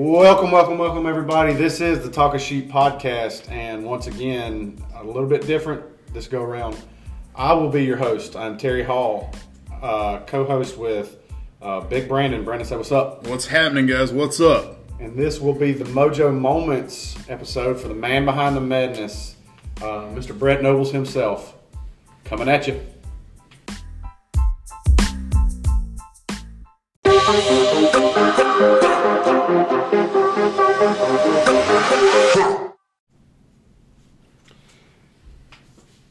Welcome, welcome, welcome, everybody. This is the Talk of Sheep podcast, and once again, a little bit different this go around. I will be your host. I'm Terry Hall, uh, co-host with uh, Big Brandon. Brandon, say what's up. What's happening, guys? What's up? And this will be the Mojo Moments episode for the man behind the madness, uh, Mr. Brett Nobles himself, coming at you.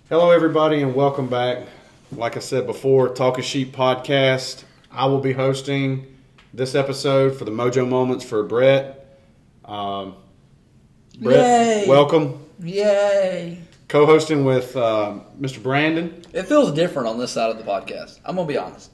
Hello, everybody, and welcome back. Like I said before, Talk of Sheep podcast. I will be hosting this episode for the Mojo Moments for Brett. Um, Brett, Yay. welcome. Yay! Co-hosting with uh, Mr. Brandon. It feels different on this side of the podcast. I'm gonna be honest.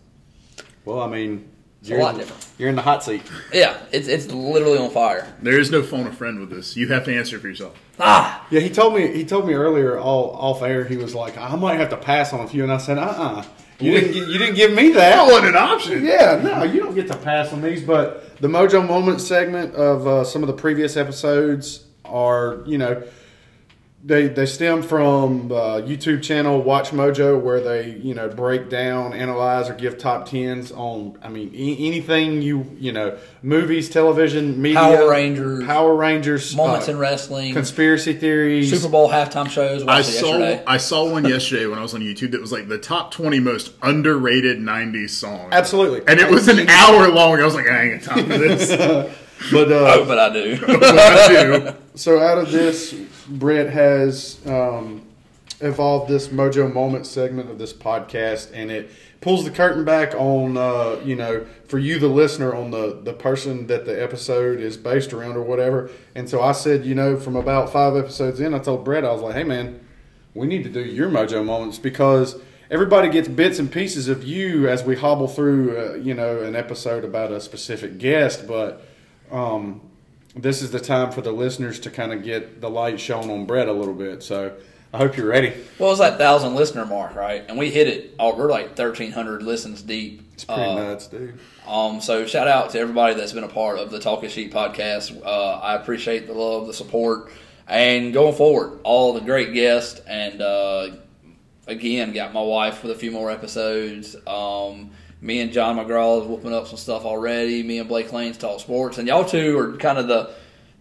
Well, I mean, a you're, lot in- different. you're in the hot seat. Yeah, it's it's literally on fire. There is no phone a friend with this. You have to answer for yourself. Ah, Yeah, he told me. He told me earlier, all off air. He was like, "I might have to pass on a few," and I said, "Uh, uh you didn't. You didn't give me that." That wasn't an option. Yeah, no, you don't get to pass on these. But the Mojo Moment segment of uh, some of the previous episodes are, you know, they they stem from uh, YouTube channel Watch Mojo, where they you know break down, analyze, or give top tens on. I mean, e- anything you you know, movies, television, media, Power Rangers, Power Rangers, moments uh, in wrestling, conspiracy theories, Super Bowl halftime shows. I saw yesterday. I saw one yesterday when I was on YouTube that was like the top twenty most underrated '90s songs. Absolutely, And it was an hour long. I was like, I ain't got time for this. But uh, oh, but I do. But I do. So out of this, Brett has um, evolved this Mojo Moment segment of this podcast, and it pulls the curtain back on, uh, you know, for you, the listener, on the the person that the episode is based around or whatever. And so I said, you know, from about five episodes in, I told Brett, I was like, hey man, we need to do your Mojo Moments because. Everybody gets bits and pieces of you as we hobble through, uh, you know, an episode about a specific guest. But um, this is the time for the listeners to kind of get the light shown on Brett a little bit. So I hope you're ready. what was that thousand listener mark, right? And we hit it. Oh, we're like thirteen hundred listens deep. It's pretty Uh, nuts, dude. Um, so shout out to everybody that's been a part of the Talking Sheep podcast. Uh, I appreciate the love, the support, and going forward, all the great guests. And uh, again, got my wife with a few more episodes. Um, me and John McGraw is whooping up some stuff already. Me and Blake Lane's talk sports, and y'all two are kind of the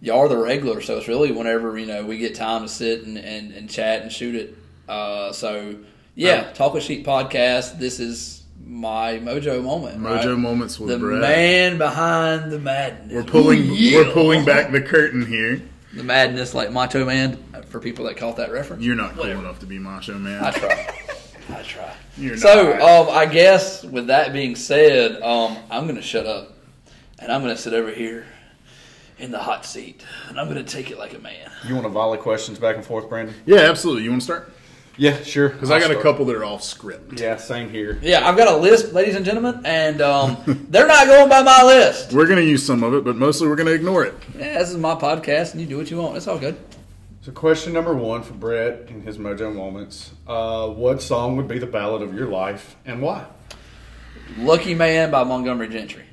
y'all are the regulars. So it's really whenever you know we get time to sit and, and, and chat and shoot it. Uh, so yeah, Talk with Sheep podcast. This is my mojo moment. Mojo right? moments with the Brett. man behind the madness. We're pulling Ooh, yeah. we're pulling back the curtain here. the madness, like Macho Man, for people that caught that reference. You're not cool enough to be macho Man. I try. I try. You're So, not. um, I guess with that being said, um, I'm going to shut up and I'm going to sit over here in the hot seat and I'm going to take it like a man. You want to volley questions back and forth, Brandon? yeah, absolutely. You want to start? Yeah, sure. Because I got a couple that are off script. Yeah, same here. Yeah, I've got a list, ladies and gentlemen, and um, they're not going by my list. We're gonna use some of it, but mostly we're gonna ignore it. Yeah, this is my podcast, and you do what you want. It's all good. So, question number one for Brett in his Mojo Moments: uh, What song would be the ballad of your life, and why? Lucky Man by Montgomery Gentry.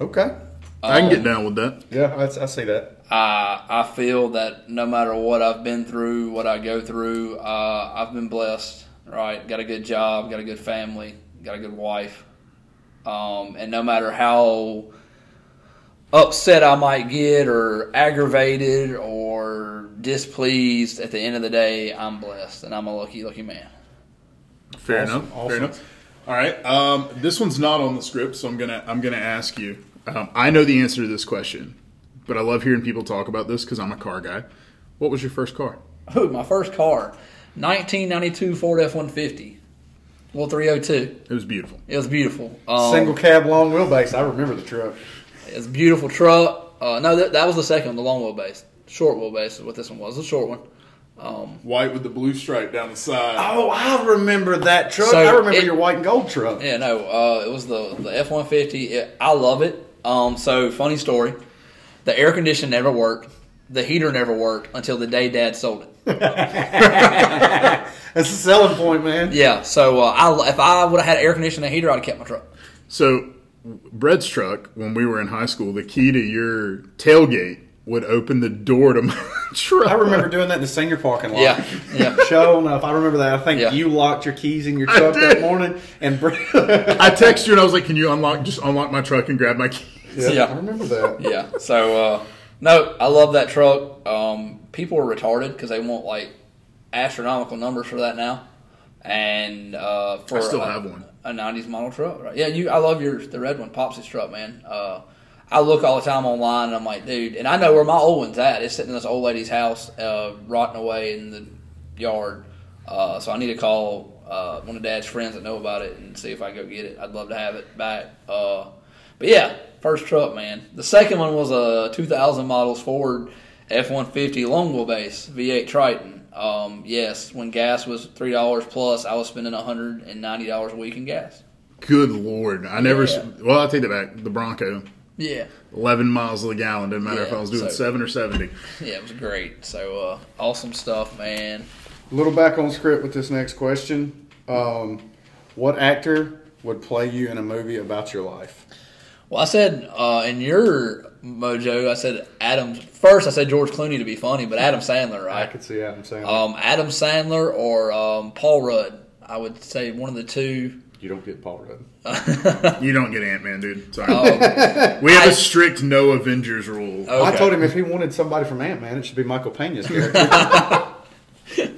Okay. I can Um, get down with that. Yeah, I, I see that. I I feel that no matter what I've been through, what I go through, uh, I've been blessed. Right, got a good job, got a good family, got a good wife, um, and no matter how upset I might get, or aggravated, or displeased, at the end of the day, I'm blessed, and I'm a lucky, lucky man. Fair Awesome, enough. awesome. Fair enough. All right. Um, this one's not on the script, so I'm gonna I'm gonna ask you. Um, I know the answer to this question, but I love hearing people talk about this because I'm a car guy. What was your first car? Oh, my first car, 1992 Ford F-150, well 302. It was beautiful. It was beautiful. Um, Single cab, long wheelbase. I remember the truck. It's a beautiful truck. Uh, no, that, that was the second one, the long wheelbase. Short wheelbase is what this one was, A short one. Um, White with the blue stripe down the side. Oh, I remember that truck. So I remember it- your white and gold truck. yeah, no, uh, it was the the F one fifty. I love it. Um, so funny story, the air conditioner never worked, the heater never worked until the day Dad sold it. That's the selling point, man. Yeah, so uh, I if I would have had air conditioning and heater, I'd have kept my truck. So Brett's truck when we were in high school. The key to your tailgate would open the door to my truck. I remember doing that in the senior parking lot. Yeah, yeah. Show enough. I remember that. I think Yeah. you locked your keys in your truck that morning, and I texted you and I was like, "Can you unlock? Just unlock my truck and grab my keys." Yeah. I remember that. yeah. So uh, no, I love that truck. Um, people are retarded because they want like astronomical numbers for that now, and uh, for I still a, have one. a '90s model truck. Right? Yeah, you. I love your the red one, Popsy's truck, man. Uh, I look all the time online, and I'm like, dude, and I know where my old one's at. It's sitting in this old lady's house, uh, rotting away in the yard. Uh, so I need to call uh, one of Dad's friends that know about it and see if I can go get it. I'd love to have it back. Uh, but yeah, first truck, man. The second one was a 2000 models Ford F150 long wheelbase V8 Triton. Um, yes, when gas was three dollars plus, I was spending 190 dollars a week in gas. Good lord, I never. Yeah. Well, I take that back. The Bronco, Yeah, eleven miles a gallon. Didn't matter if I was doing so- seven or seventy. yeah, it was great. So uh, awesome stuff, man. A little back on script with this next question. Um, what actor would play you in a movie about your life? Well, I said uh, in your mojo, I said Adam. First, I said George Clooney to be funny, but Adam Sandler, I could see Adam saying Um, Adam Sandler or um, Paul Rudd. I would say one of the two. You don't get Paul Rudd. You don't get Ant Man, dude. Sorry. Um, we have I- a strict no Avengers rule. Oh. I told him if he wanted somebody from Ant Man, it should be Michael Pena's character.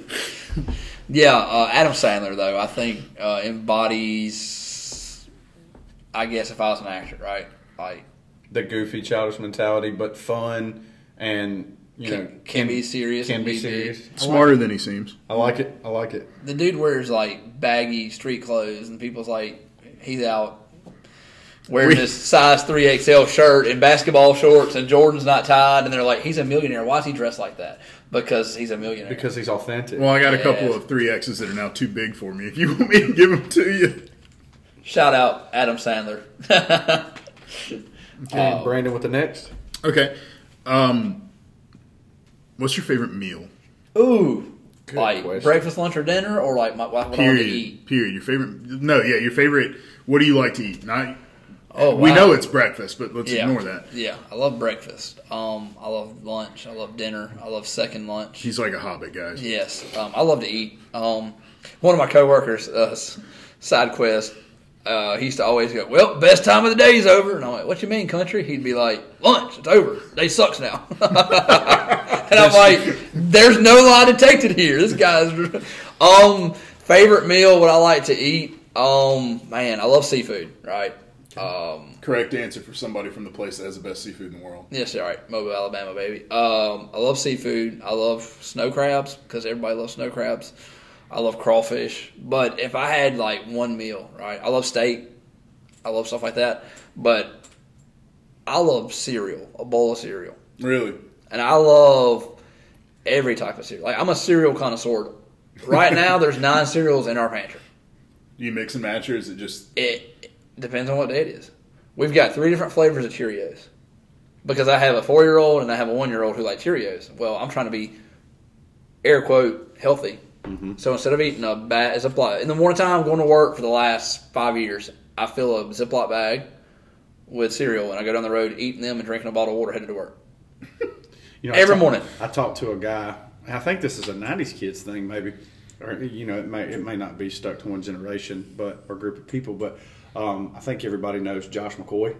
yeah, uh, Adam Sandler though I think uh, embodies. I guess if I was an actor, right? Like the goofy, childish mentality, but fun and you know can, can be serious. can be serious. I Smarter than he seems. I like it. I like it. The dude wears like baggy street clothes, and people's like, he's out wearing We- this size three XL shirt and basketball shorts, and Jordan's not tied, and they're like, he's a millionaire. Why is he dressed like that? Because he's a millionaire. Because he's authentic. Well, I got a Yeah. couple of three X's that are now too big for me. If you want me to give them to you, Shout out Adam Sandler. okay, Oh. Brandon with the next. okay. Um, what's your favorite meal? Ooh, Good like question. breakfast, lunch, or dinner, or like my, what I want to eat. Period. Period. Your favorite? No, yeah, your favorite. What do you like to eat? Not. Oh, we wow. know it's breakfast, but let's Yeah. ignore that. Yeah, I love breakfast. Um, I love lunch. I love dinner. I love second lunch. He's like a hobbit, guys. Yes, um, I love to eat. Um, one of my coworkers, uh, side quest, uh, he used to always go, "Well, best time of the day is over," and I'm like, "What you mean, country?" He'd be like, "Lunch, it's over. Day sucks now." and I'm like, "There's no lie detected here. This guy's um favorite meal. What I like to eat. Um, man, I love seafood. Right. Um, Correct answer for somebody from the place that has the best seafood in the world. Yes, all right. Mobile, Alabama, baby. Um, I love seafood. I love snow crabs because everybody loves snow crabs. I love crawfish. But if I had like one meal, right? I love steak. I love stuff like that. But I love cereal, a bowl of cereal, Really? And I love every type of cereal. Like I'm a cereal connoisseur. Right now, there's nine cereals in our pantry. Do you mix and match, or is it just? It depends on what day it is. We've got three different flavors of Cheerios because I have a four year old and I have a one year old who like Cheerios. Well, I'm trying to be air quote healthy. Mm-hmm. So instead of eating a bag, a Ziploc in the morning time, I'm going to work for the last five years, I fill a Ziploc bag with cereal and I go down the road eating them and drinking a bottle of water headed to work. You know, Every I talk- morning. I talked to a guy. I think this is a '90s kids thing, maybe, or you know, it may it may not be stuck to one generation, but or group of people. But um, I think everybody knows Josh McCoy.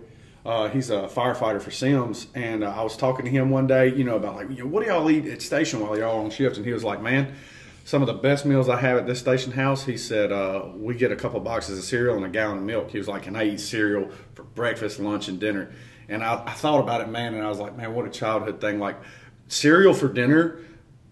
Uh, he's a firefighter for Sims, and uh, I was talking to him one day, you know, about like, you know, what do y'all eat at station while y'all on shift? And he was like, man, some of the best meals I have at this station house. He said, uh, we get a couple boxes of cereal and a gallon of milk. He was like, and I eat cereal for breakfast, lunch, and dinner. And I, I thought about it, man, and I was like, man, what a childhood thing. Like cereal for dinner,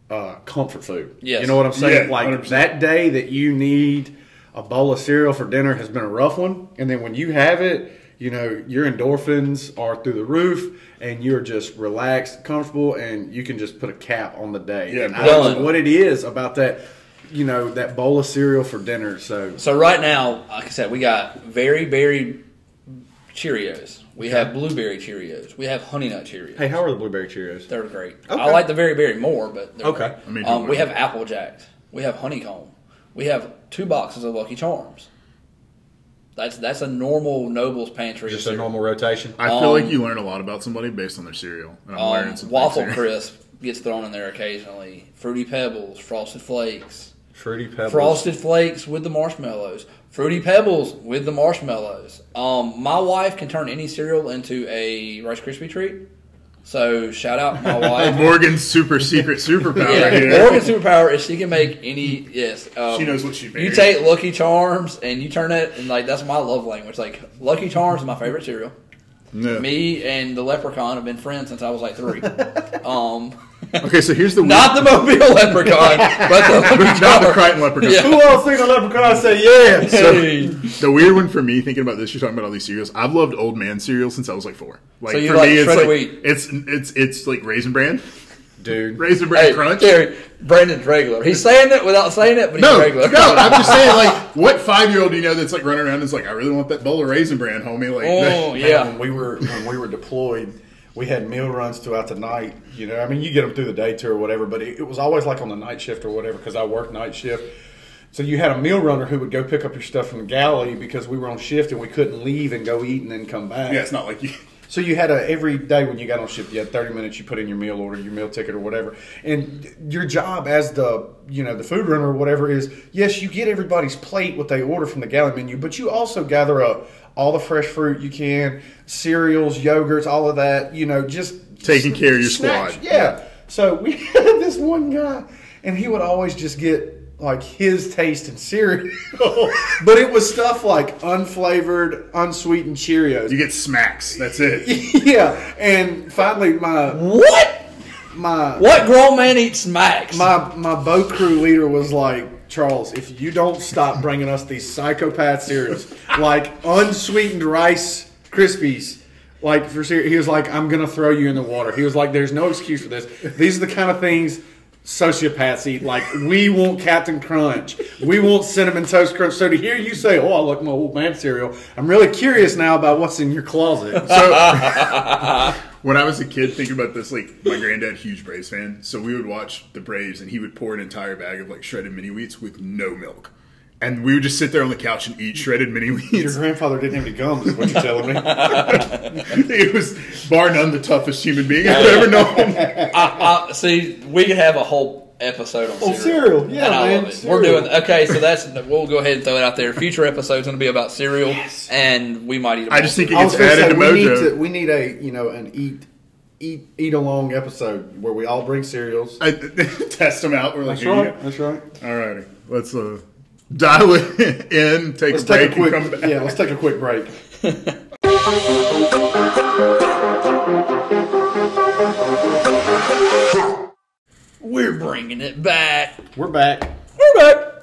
uh, comfort food. Yes. You know what I'm saying? Yeah, like 100%. that day that you need a bowl of cereal for dinner has been a rough one. And then when you have it, you know, your endorphins are through the roof and you're just relaxed, comfortable, and you can just put a cap on the day. Yeah, and I don't know what it is about that, you know, that bowl of cereal for dinner. So So right now, like I said, we got very berry Cheerios. We have blueberry Cheerios. We have honey nut Cheerios. hey, how are the blueberry Cheerios? They're great. Okay. I like the very berry more, but they're Okay. great. I mean, um, we have? Apple Jacks. We have honeycomb. We have two boxes of Lucky Charms. That's that's a normal Noble's pantry. Just a normal rotation. I feel Um, like you learn a lot about somebody based on their cereal, and I'm Um, learning some waffle crisp gets thrown in there occasionally. Fruity Pebbles, Frosted Flakes, Fruity Pebbles. Frosted Flakes with the marshmallows, Fruity Pebbles with the marshmallows. Um, my wife can turn any cereal into a Rice Krispie treat. So shout out my wife. Morgan's super secret superpower Yeah, here. Morgan's superpower is she can make any. Yes, um, She knows what she makes. You take Lucky Charms and you turn it, and like that's my love language. Like Lucky Charms is my favorite cereal. No. Me and the Leprechaun have been friends since I was like three. um, Okay, so here's the not the Mobile Leprechaun, but the Lucky not the Crichton leprechaun. Yeah. Who else think a leprechaun say yeah? Hey. The weird one for me, thinking about this, you're talking about all these cereals. I've loved old man cereal since I was like four. Like So you for like me, it's shredded like wheat? it's it's it's like raisin bran, Dude. raisin bran Hey, crunch. Terry, Brandon's regular. He's saying it without saying it, but No, he's regular. no, I'm just saying, like, what five year old do you know that's like running around and is like, I really want that bowl of raisin bran, homie? Like, oh Man, yeah. When we were when we were deployed, we had meal runs throughout the night. You know, I mean, you get them through the day too or whatever, but it, it was always like on the night shift or whatever because I worked night shift. So you had a meal runner who would go pick up your stuff from the galley because we were on shift and we couldn't leave and go eat and then come back. yeah, it's not like you. So you had a every day when you got on shift, you had thirty minutes. You put in your meal order, your meal ticket, or whatever. And your job as the you know the food runner or whatever is yes, you get everybody's plate what they order from the galley menu, but you also gather up all the fresh fruit you can, cereals, yogurts, all of that. You know, just Taking care of your snacks. squad. Yeah. So we had this one guy, and he would always just get like his taste in cereal, but it was stuff like unflavored, unsweetened Cheerios. You get smacks. That's it. yeah, and finally, my What? my What grown man eats smacks? my my boat crew leader was like, Charles, if you don't stop bringing us these psychopath cereals, like unsweetened rice krispies. Like for he was like, "I'm gonna throw you in the water." He was like, "There's no excuse for this. These are the kind of things sociopaths eat. Like we want Captain Crunch, we want cinnamon toast crunch." So to hear you say, "Oh, I like my old man cereal," I'm really curious now about what's in your closet. So when I was a kid thinking about this, like my granddad, huge Braves fan, so we would watch the Braves and he would pour an entire bag of like shredded mini wheats with no milk. And we would just sit there on the couch and eat shredded mini wheats. Your grandfather didn't have any gums, is what you're telling me. it was bar none the toughest human being I've ever known. I, I, see, we could have a whole episode on Oh, cereal. cereal. Yeah, and I man, love it. We're doing okay. So that's we'll go ahead and throw it out there. Future episode's going to be about cereal, and we might eat. them I just think it gets added say to we need Mojo. to we need a you know an eat eat eat along episode where we all bring cereals. I, test them out. We're like, That's here you right. That's right. go. All righty, let's uh, dial it in, take Let's a take break, a quick and come back. yeah. Let's take a quick break. We're bringing it back. We're back We're back.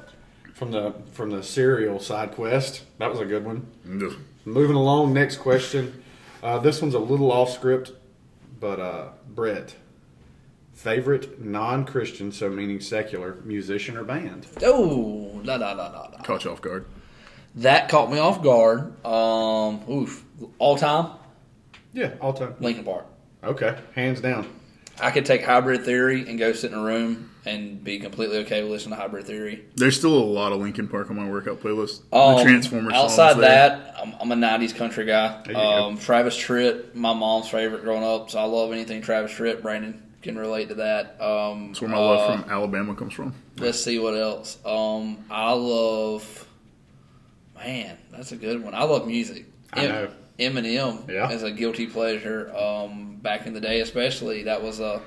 from the from the cereal side quest. That was a good one. Ugh. Moving along. Next question. Uh, this one's a little off script, but uh, Brett, favorite non-Christian, so meaning secular musician or band? Oh, la la la la la. Caught you off guard. That caught me off guard. Um, oof. All time, Yeah, all time. Linkin Park. Okay, hands down. I could take Hybrid Theory and go sit in a room and be completely okay with listening to Hybrid Theory. There's still a lot of Linkin Park on my workout playlist. Um, the Transformers. Outside songs there. that, I'm, I'm a '90s country guy. There you go. Um, Travis Tritt, my mom's favorite growing up, so I love anything Travis Tritt. Brandon can relate to that. Um, that's where my uh, love from Alabama comes from. Let's see what else. Um, I love. Man, that's a good one. I love music. I know. Eminem Yeah. as a guilty pleasure. Um, back in the day, especially that was a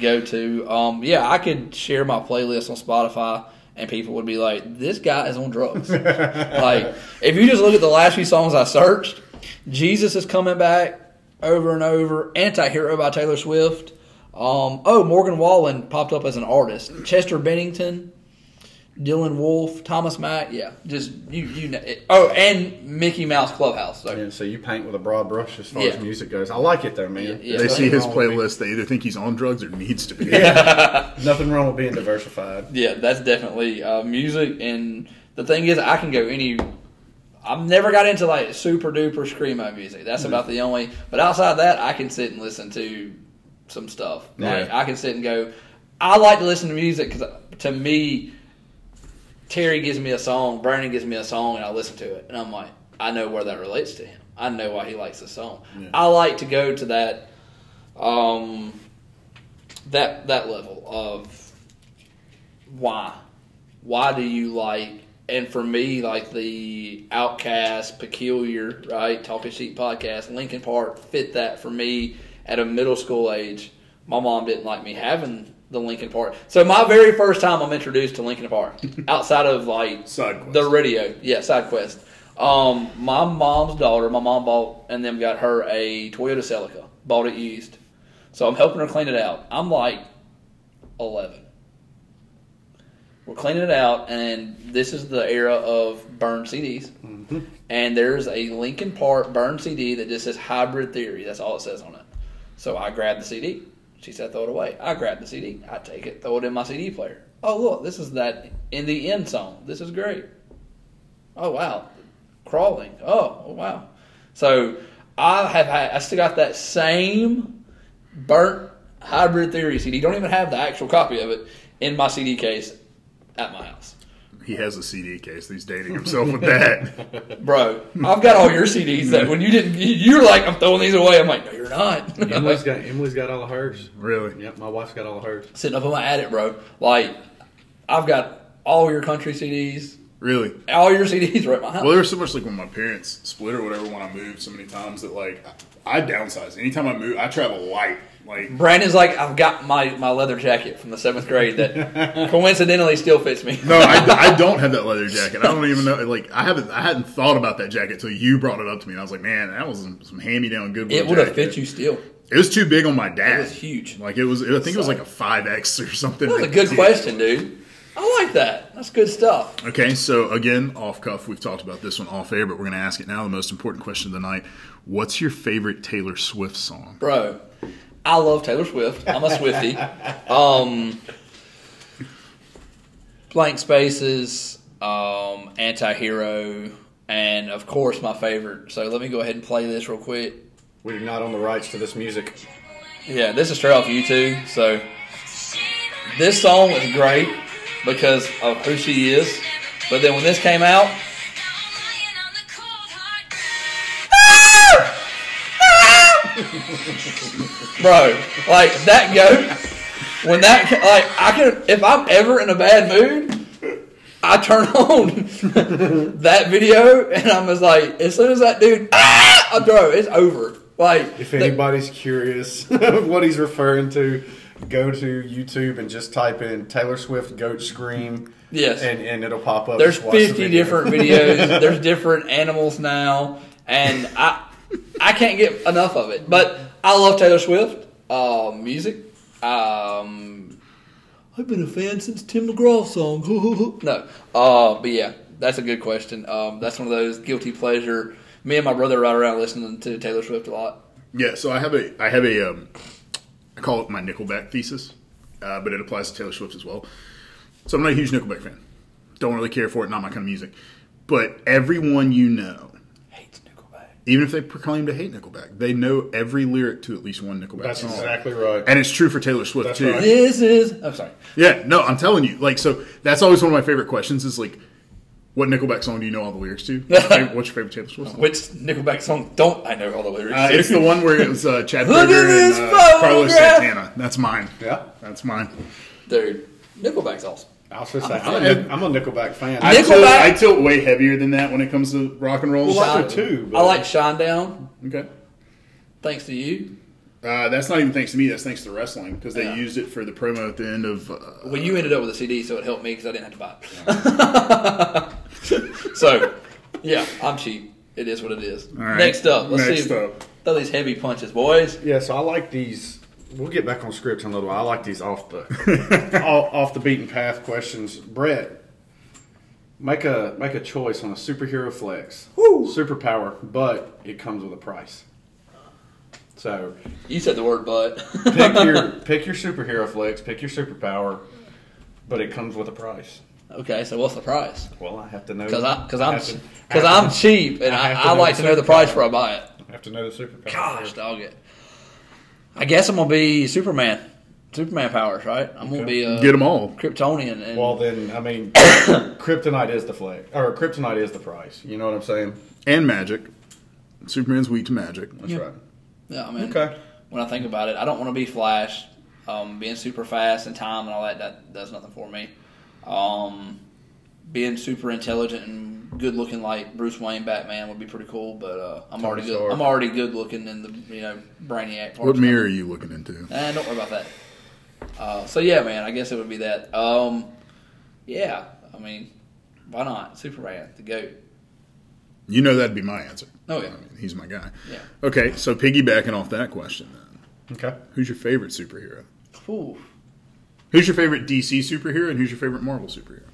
go to. Um, yeah, I could share my playlist on Spotify, and people would be like, "This guy is on drugs." like, if you just look at the last few songs I searched, Jesus is coming back over and over. Anti-hero by Taylor Swift. Um, oh, Morgan Wallen popped up as an artist. Chester Bennington, Dylan Wolf, Thomas Mack. Yeah, just you. You know. It. Oh, and Mickey Mouse Clubhouse. So, Yeah, so you paint with a broad brush as far Yeah. as music goes. I like it though, man. Yeah, they yeah. see his Nothing wrong with playlist. They either think he's on drugs or needs to be. Nothing wrong with being diversified. Yeah, that's definitely uh, music. And the thing is, I can go any. I've never got into like super duper screamo music. That's about the only. But outside that, I can sit and listen to some stuff. Like Yeah. I can sit and go. I like to listen to music because to me, Terry gives me a song, Brandon gives me a song, and I listen to it, and I'm like, I know where that relates to him. I know why he likes the song. I like to go to that um that that level of why. Why do you like and for me like the outcast peculiar right talking sheep podcast linkin park fit that for me at a middle school age my mom didn't like me having the linkin park so my very first time i'm introduced to linkin park outside of like Side quest. the radio yeah side quest um, my mom's daughter my mom bought and then got her a toyota celica bought it used so i'm helping her clean it out i'm like 11 we're cleaning it out, and this is the era of burn CDs. And there's a Linkin Park burn CD that just says Hybrid Theory. That's all it says on it. So I grabbed the CD. She said, throw it away. I grabbed the CD. I take it, throw it in my CD player. Oh, look, this is that in the end song. This is great. Oh, wow. Crawling. Oh, oh wow. So I have had, I still got that same burnt hybrid theory CD. Don't even have the actual copy of it in my CD case at my house. He has a CD case. He's dating himself with that. Bro, I've got all your CDs that when you didn't, you- you're like, I'm throwing these away. I'm like, no, you're not. Emily's got Emily's got all of hers. really? Yep, my wife's got all of hers. Sitting up in my attic, bro. Like, I've got all your country CDs, Really? all your CDs right behind. my. Well, there was so much like when my parents split or whatever when I moved so many times that like I downsized. Anytime I move, I travel light. Like Brandon's like, I've got my, my leather jacket from the seventh grade that coincidentally still fits me. no, I, I don't have that leather jacket. I don't even know. Like I haven't I hadn't thought about that jacket until you brought it up to me. And I was like, man, that was some, some hand me down good. One." It would have fit you still. It was too big on my dad. It was huge. Like it was. I think it was like a five X or something. That's a good question, dude. I like that. That's good stuff. Okay, so again, off cuff, we've talked about this one off air, but we're going to ask it now. The most important question of the night: What's your favorite Taylor Swift song? Bro, I love Taylor Swift. I'm a Swifty. Um, blank spaces, um, anti-hero, and of course my favorite. So let me go ahead and play this real quick. We're not on the rights to this music. Yeah, this is straight off YouTube. So this song is great because of who she is. But then when this came out, bro, like that goat. When that like I can if I'm ever in a bad mood, I turn on that video and I'm just like, as soon as that dude, ah, I throw it's over. Like If the- anybody's curious what he's referring to, go to YouTube and just type in Taylor Swift goat scream. Yes. and, and it'll pop up. There's Just watch the 50 video. different videos. There's different animals now, and I I can't get enough of it. But I love Taylor Swift uh, music. Um, I've been a fan since Tim McGraw song. no, uh, but yeah, that's a good question. Um, that's one of those guilty pleasure. Me and my brother ride around listening to Taylor Swift a lot. Yeah, so I have a I have a um, I call it my Nickelback thesis, uh, but it applies to Taylor Swift as well. So I'm not a huge Nickelback fan. Don't really care for it. Not my kind of music. But everyone you know, Hates Nickelback. Even if they proclaim to hate Nickelback, they know every lyric to at least one Nickelback That's song. exactly right. And it's true for Taylor Swift That's too. right. This is. I'm sorry. Yeah, no, I'm telling you. Like, so that's always one of my favorite questions. Is like, what Nickelback song do you know all the lyrics to? What's your favorite, what's your favorite Taylor Swift song? Which Nickelback song don't I know all the lyrics? Uh, to? it's the one where it was uh, Chad Look at Kroeger this and uh, Carlos. Santana. That's mine. Yeah. That's mine. Dude, Nickelback's awesome. I was gonna say I'm a, Nic- I'm a Nickelback fan. I Nickelback- tilt, I tilt way heavier than that when it comes to rock and roll. Well, I Shine- do too, I like Shinedown. okay. Thanks to you. Uh, that's not even thanks to me. That's thanks to wrestling because they Yeah. used it for the promo at the end of. Uh, Well, you ended up with a CD, so it helped me because I didn't have to buy it. so, yeah, I'm cheap. It is what it is. all right. Next up, let's Next see. up. Throw these heavy punches, boys. Yeah, so I like these. We'll get back on script in a little while. I like these off the off, off the beaten path questions. Brett, make a make a choice on a superhero flex, superpower, but it comes with a price. So You said the word "but." pick your pick your superhero flex, pick your superpower, but it comes with a price. okay, so what's the price? Well, I have to know Because I because I I'm because I have I'm cheap and I I, have to I know like the to know the price before I buy it. I have to know the superpower. Gosh, dog it. I guess I'm gonna be Superman. Superman powers, right? I'm gonna be a Get them all. Kryptonian. And Well, then I mean, kryptonite is the flag, or kryptonite is the price. You know what I'm saying? And magic. Superman's weak to magic. That's Yeah. right. yeah, I mean, Okay. when I think about it, I don't want to be Flash. Um, being super fast and time and all that that does nothing for me. Um, being super intelligent and good looking like Bruce Wayne Batman would be pretty cool. But uh, I'm Tony already good. Stark. I'm already good looking in the you know Brainiac. part. What mirror are you looking into? Eh, don't worry about that. Uh, so yeah, man, I guess it would be that. Um, yeah, I mean, why not Superman, the goat? You know that'd be my answer. Oh yeah, I mean, he's my guy. yeah. Okay, so piggybacking off that question then. Okay. Who's your favorite superhero? Ooh. Who's your favorite DC superhero and who's your favorite Marvel superhero?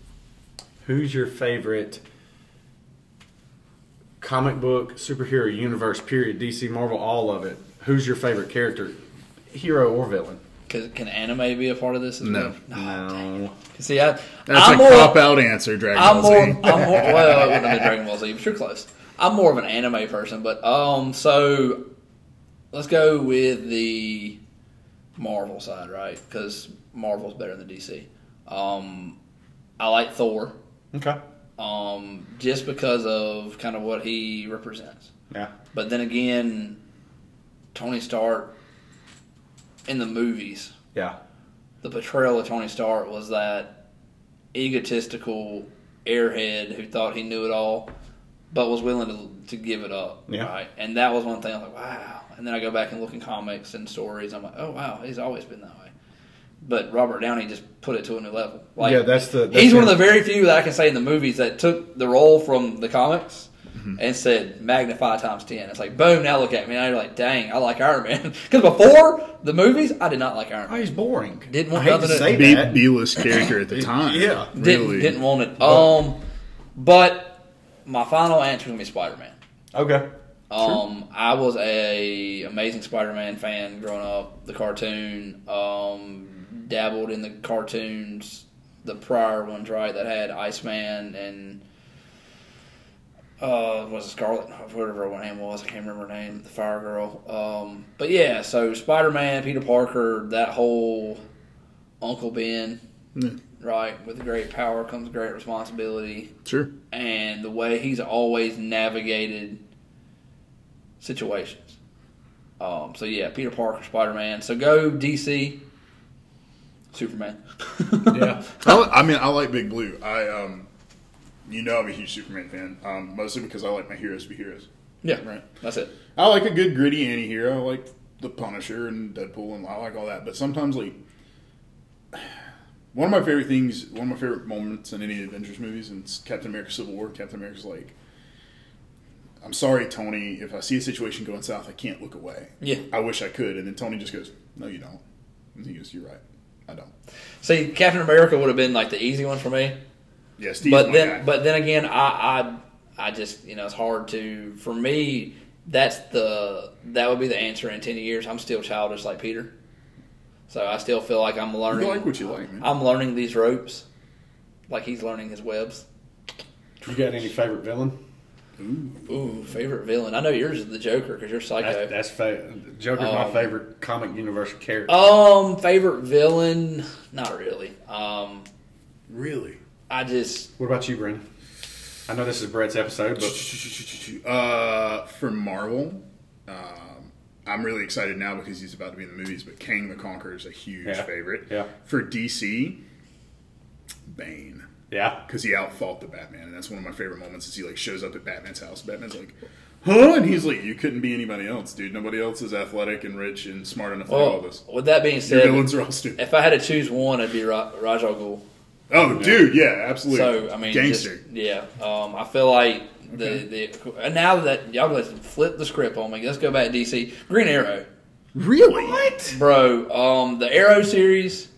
Who's your favorite comic book superhero universe? Period. DC, Marvel, all of it. Who's your favorite character, hero or villain? Can, can anime be a part of this? As No. well? No. See, I, That's I'm a more, cop out answer, Dragon I'm Ball more. Z. I'm more. Well, it wouldn't have been Dragon Ball Z, but you're close. I'm more of an anime person, but um, so let's go with the Marvel side, right? Because Marvel's better than DC. Um, I like Thor, Okay. Um, just because of kind of what he represents. Yeah. But then again, Tony Stark in the movies, Yeah. the portrayal of Tony Stark was that egotistical airhead who thought he knew it all, but was willing to, to give it up. Yeah. Right. And that was one thing I was like, wow. And then I go back and look in comics and stories. I'm like, oh wow, he's always been that way. But Robert Downey just put it to a new level. Like, yeah, that's the. That's he's one of the very few that I can say in the movies that took the role from the comics Mm-hmm. and said magnify times ten. It's like boom, now look at me. Now you're like, dang, I like Iron Man. Because before the movies, I did not like Iron Oh, Man. he's boring. Didn't want I hate to nothing to- say B, that. B-list character at the time. Yeah. Didn't really. didn't want it. Um, but my final answer is gonna be Spider Man. Okay. Um, I was a Amazing Spider-Man fan growing up. The cartoon, um, dabbled in the cartoons, the prior ones, right? That had Iceman and uh, was it Scarlet, whatever her name was. I can't remember her name. The Fire Girl. Um, but yeah, so Spider-Man, Peter Parker, that whole Uncle Ben, Yeah, right? With great power comes great responsibility sure. and the way he's always navigated situations. Um, so yeah, Peter Parker, Spider Man. So go DC, Superman. Yeah. I, I mean, I like Big Blue. I, um, you know, I'm a huge Superman fan, um, mostly because I like my heroes to be heroes. yeah, right. That's it. I like a good gritty anti-hero. I like the Punisher and Deadpool, and I like all that. But sometimes, like, one of my favorite things, one of my favorite moments in any Avengers movies, and it's Captain America: Civil War. Captain America's like, "I'm sorry, Tony. If I see a situation going south, I can't look away. Yeah. I wish I could." And then Tony just goes, "No, you don't." And he goes, "You're right. I don't." See, Captain America would have been like the easy one for me. Yeah, Steve's but my then, guy. but then again, I, I, I just you know it's hard to for me. That's the that would be the answer in ten years. I'm still childish like Peter, so I still feel like I'm learning. you like what you like, man. I'm learning these ropes, like he's learning his webs. You got any favorite villain? Ooh, favorite villain. I know yours is the Joker because you're psycho. That's, that's fa- Joker's my Um, favorite comic universe character. um, favorite villain? Not really. Um, really. I just What about you, Brandon? I know this is Brett's episode, but Uh, for Marvel, um, I'm really excited now because he's about to be in the movies. But Kang the Conqueror is a huge Yeah. favorite. Yeah. For DC, Bane yeah, because he outfought the Batman, and that's one of my favorite moments. Is he like shows up at Batman's house? Batman's like, "Huh?" And he's like, "You couldn't be anybody else, dude. Nobody else is athletic and rich and smart enough to do all well. this. With that being Your said, villains are all stupid." if I had to choose one, it'd be Ra- Ra's Al Ghul. Oh, dude, yeah, absolutely. So I mean, gangster. just- yeah. Um, I feel like the the and now that y'all let's flip the script on me. Let's go back to DC. Green Arrow, really? What? bro. Um, the Arrow series,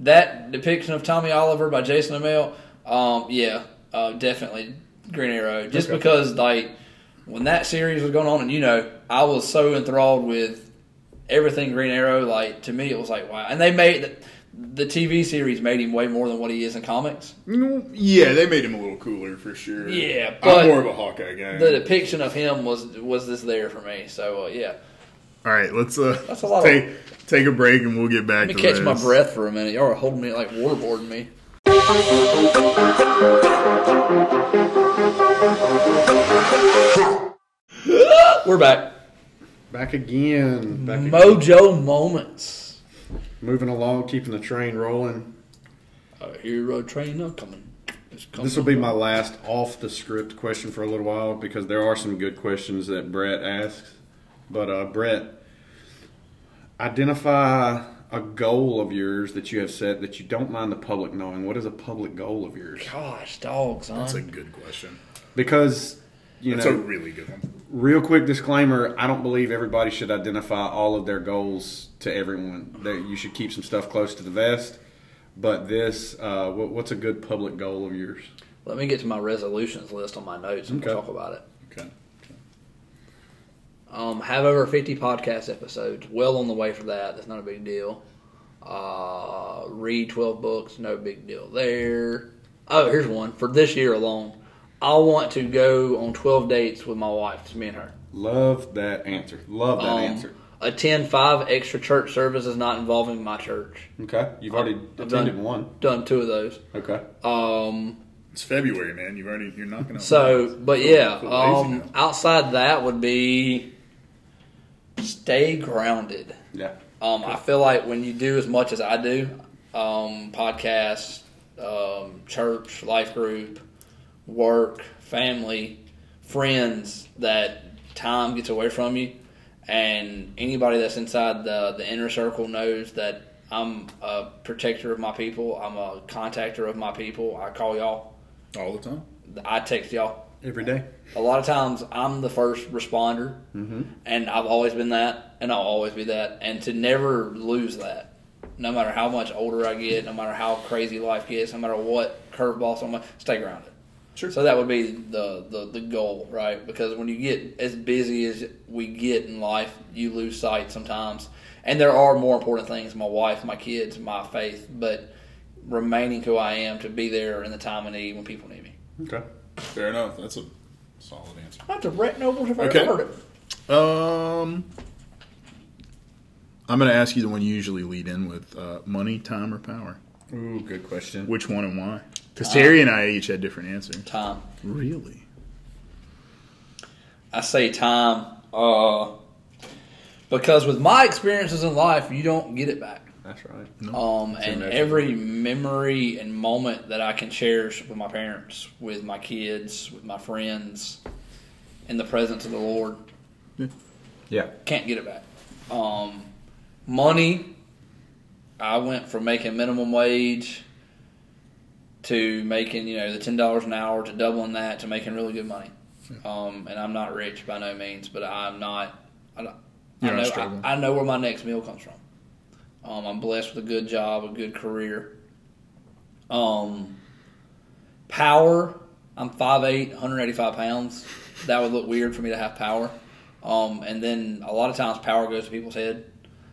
that depiction of Tommy Oliver by Jason Amell. Um, yeah, uh, definitely Green Arrow. Just Okay. because like when that series was going on, and you know, I was so enthralled with everything Green Arrow. Like to me, it was like wow. And they made the, the TV series made him way more than what he is in comics. Yeah, they made him a little cooler for sure. Yeah, but I'm more of a Hawkeye guy. the depiction of him was was this there for me. So uh, yeah, All right, let's uh That's a lot of- take take a break and we'll get back Let me to catch my breath for a minute. Y'all are holding me like waterboarding me. We're back. Back again. Back again. Mojo moments. Moving along, keeping the train rolling. I hear a train a coming. Coming. This will be my last off the script question for a little while because there are some good questions that Brett asks. But uh, Brett, identify a goal of yours that you have set that you don't mind the public knowing. What is a public goal of yours? Gosh, dogs, son. That's a good question. Because you That's know, a really good one. real quick disclaimer: I don't believe everybody should identify all of their goals to everyone. That you should keep some stuff close to the vest. But this, uh, what, what's a good public goal of yours? Let me get to my resolutions list on my notes and we'll talk about it. Okay. Um, have over 50 podcast episodes. Well on the way for that. That's not a big deal. Uh, read 12 books. No big deal there. Oh, here's one. For this year alone, I want to go on 12 dates with my wife. It's me and her. Love that answer. Love that Um, answer. Attend five extra church services not involving my church. Okay, you've already I've attended done- one. Done two of those. Okay. Um, It's February, man. You've already you're knocking out. So, but yeah, um, outside that would be stay grounded. Yeah. Um, I feel like when you do as much as I do, um, podcasts, um, church, life group, work, family, friends, that time gets away from you, and anybody that's inside the the inner circle knows that I'm a protector of my people. I'm a contactor of my people. I call y'all. all the time. I text y'all Every day. a lot of times I'm the first responder, mm-hmm. and I've always been that, and I'll always be that, and to never lose that, no matter how much older I get, no matter how crazy life gets, no matter what curveballs I'm, stay grounded. Sure. So that would be the, the the goal, right? Because when you get as busy as we get in life, you lose sight sometimes, and there are more important things: my wife, my kids, my faith, but remaining who I am to be there in the time of need when people need me. Okay. Fair enough. That's a solid answer. Not direct nobles if I Okay. ever heard it. Um, I'm going to ask you the one you usually lead in with: uh, money, time, or power. Ooh, good question. Which one and why? Because Terry and I each had different answers. Time. Really? I say time, uh, because with my experiences in life, you don't get it back. That's right. Um, and every memory and moment that I can cherish with my parents, with my kids, with my friends, in the presence of the Lord, Yeah. can't get it back. Um, money, I went from making minimum wage to making you know the ten dollars an hour to doubling that to making really good money. Um, and I'm not rich by no means, but I'm not. I, don't- I know. I, I know where my next meal comes from. Um, I'm blessed with a good job, a good career. Um, power. I'm 5'8", 185 pounds. That would look weird for me to have power. Um, and then a lot of times power goes to people's head.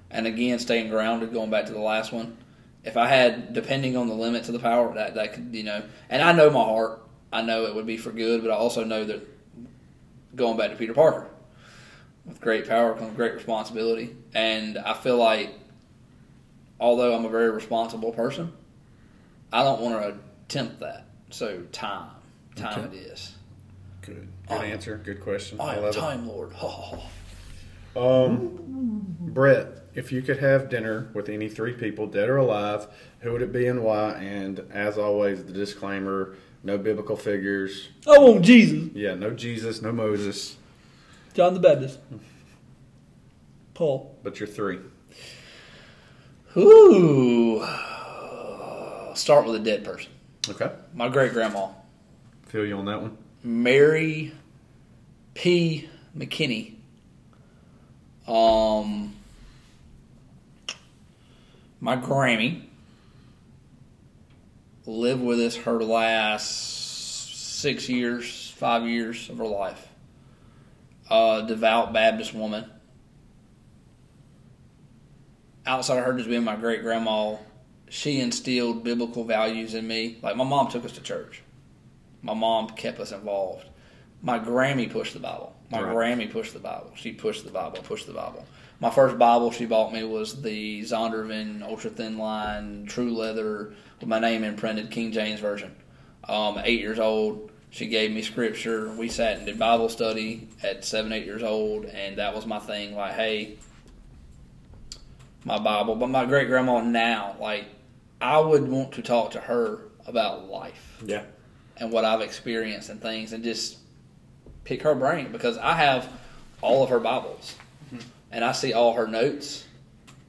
And again, staying grounded, going back to the last one. If I had, depending on the limits of the power, that, that could, you know, and I know my heart. I know it would be for good, but I also know that going back to Peter Parker, with great power comes great responsibility. And I feel like, although I'm a very responsible person, I don't want to attempt that. So time, time Okay. it is. Good. Good I- answer. Good question. I I am love time lord. it. Um, Brett, if you could have dinner with any three people, dead or alive, who would it be and why? And as always, the disclaimer: no biblical figures. I want Jesus. Yeah, no Jesus, no Moses, John the Baptist. Paul. but you're three. Ooh. Start with a dead person. Okay. My great grandma, Feel you on that one. Mary P. McKinney. Um, my Grammy lived with us her last six years, five years of her life. A devout Baptist woman. Outside of her just being my great grandma, she instilled biblical values in me. Like my mom took us to church. My mom kept us involved. My Grammy pushed the Bible. My Right. Grammy pushed the Bible. She pushed the Bible, pushed the Bible. My first Bible she bought me was the Zondervan Ultra Thin Line True Leather with my name imprinted, King James Version. Um, eight years old, she gave me scripture. We sat and did Bible study at seven, eight years old, and that was my thing. Like, hey, my Bible. But my great grandma now, like, I would want to talk to her about life Yeah. and what I've experienced and things, and just pick her brain because I have all of her Bibles, and I see all her notes,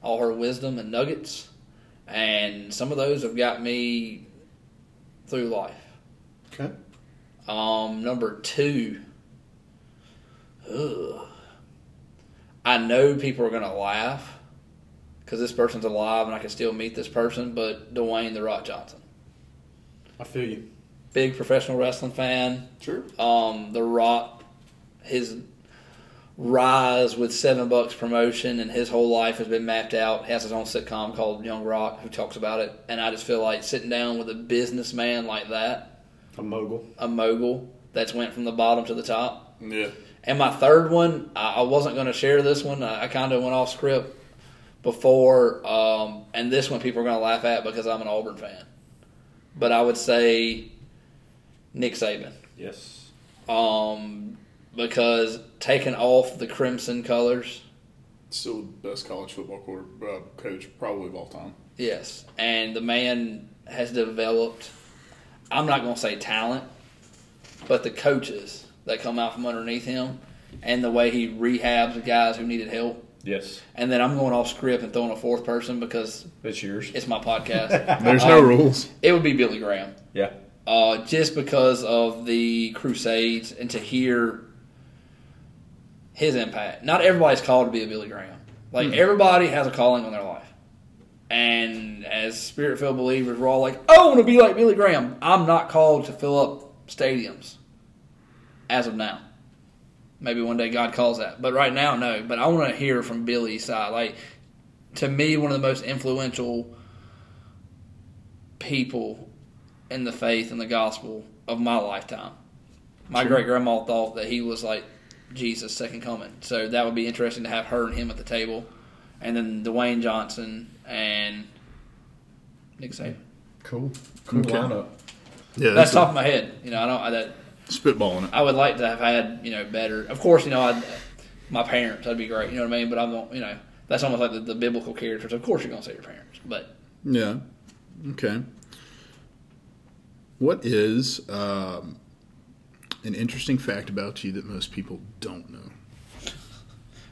all her wisdom and nuggets, and some of those have got me through life. Okay. Um, number two, ugh, I know people are gonna laugh because this person's alive and I can still meet this person, but Dwayne the Rock Johnson, I feel you. big professional wrestling fan. Sure. Um, the Rock, his rise with Seven Bucks promotion and his whole life has been mapped out. He has his own sitcom called Young Rock who talks about it, and I just feel like sitting down with a businessman like that, A mogul. a mogul that's went from the bottom to the top. Yeah. And my third one, I, wasn't going to share this one. I kind of went off script before, um, and this one people are going to laugh at because I'm an Auburn fan. But I would say Nick Saban Yes. um, because taking off the crimson colors, Still the best college football quarter, uh, coach probably of all time. yes, and the man has developed. I'm not going to say talent, but the coaches that come out from underneath him, and the way he rehabs the guys who needed help. Yes. And then I'm going off script and throwing a fourth person because It's yours. it's my podcast. There's no Um, rules. It would be Billy Graham. Yeah. uh, just because of the Crusades and to hear his impact. Not everybody's called to be a Billy Graham. Like everybody has a calling on their life. And as spirit filled believers, we're all like, I want to be like Billy Graham. I'm not called to fill up stadiums as of now. Maybe one day God calls that. But right now, no. But I want to hear from Billy's side. Like, to me, one of the most influential people in the faith and the gospel of my lifetime. My great grandma thought that he was like Jesus' second coming. So that would be interesting to have her and him at the table. And then Dwayne Johnson and Nick Saban. Cool. Cool Okay. lineup. Yeah, That's that's top of my head. You know, I don't. I, that spitballing it. I would like to have had you know better. Of course, you know, I'd, my parents that'd be great. You know what I mean? But I'm not. You know, that's almost like the, the biblical characters. Of course, you're gonna say your parents, but Yeah. Okay. What is um, an interesting fact about you that most people don't know?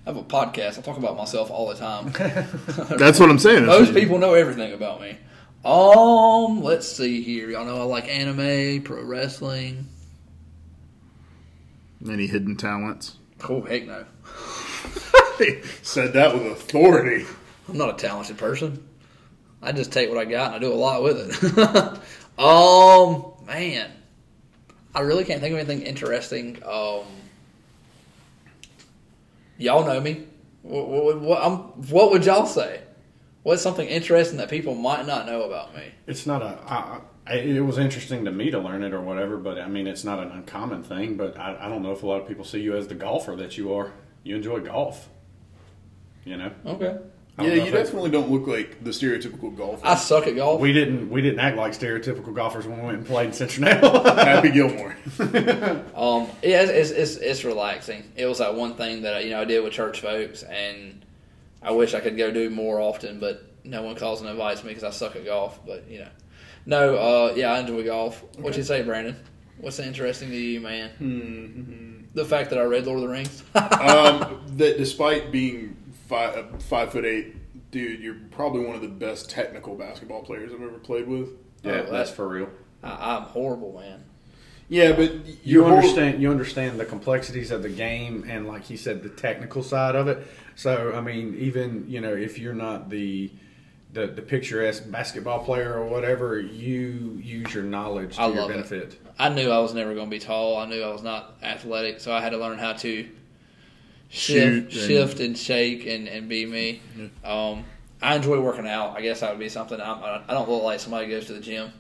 I have a podcast. I talk about myself all the time. That's what I'm saying. Most people know everything about me. Um, let's see here. Y'all know I like anime, pro wrestling. Any hidden talents? Oh heck no, Said that with authority. I'm not a talented person. I just take what I got and I do a lot with it. um, man, I really can't think of anything interesting. Um, y'all know me. What, what, what, I'm, what would y'all say? What's something interesting that people might not know about me? It's not a. I, I, it was interesting to me to learn it or whatever, but I mean, it's not an uncommon thing. But I, I don't know if a lot of people see you as the golfer that you are. You enjoy golf. You know. Okay, Yeah, you definitely don't look like the stereotypical golfer. I suck at golf. We didn't. We didn't act like stereotypical golfers when we went and played in Cincinnati. Happy Gilmore. Um, yeah, it's, it's, it's, it's relaxing. It was that one thing that you know I did with church folks, and I wish I could go do more often, but no one calls and invites me because I suck at golf. But you know, no, uh, yeah, I enjoy golf. What you say, Brandon? What's interesting to you, man? The fact that I read Lord of the Rings. um, that despite being five, five foot eight, dude, you're probably one of the best technical basketball players I've ever played with. yeah, Oh, that's that- for real. I, I'm horrible, man. Yeah, but You you're hor- understand. You understand the complexities of the game, and like he said, the technical side of it. So, I mean, even you know, if you're not the the, the picturesque basketball player or whatever, you use your knowledge to I your love it. benefit. I knew I was never going to be tall. I knew I was not athletic, so I had to learn how to Shoot shift, and- shift and shake and, and be me. Um, I enjoy working out. I guess that would be something. I'm, I I don't look like somebody who goes to the gym,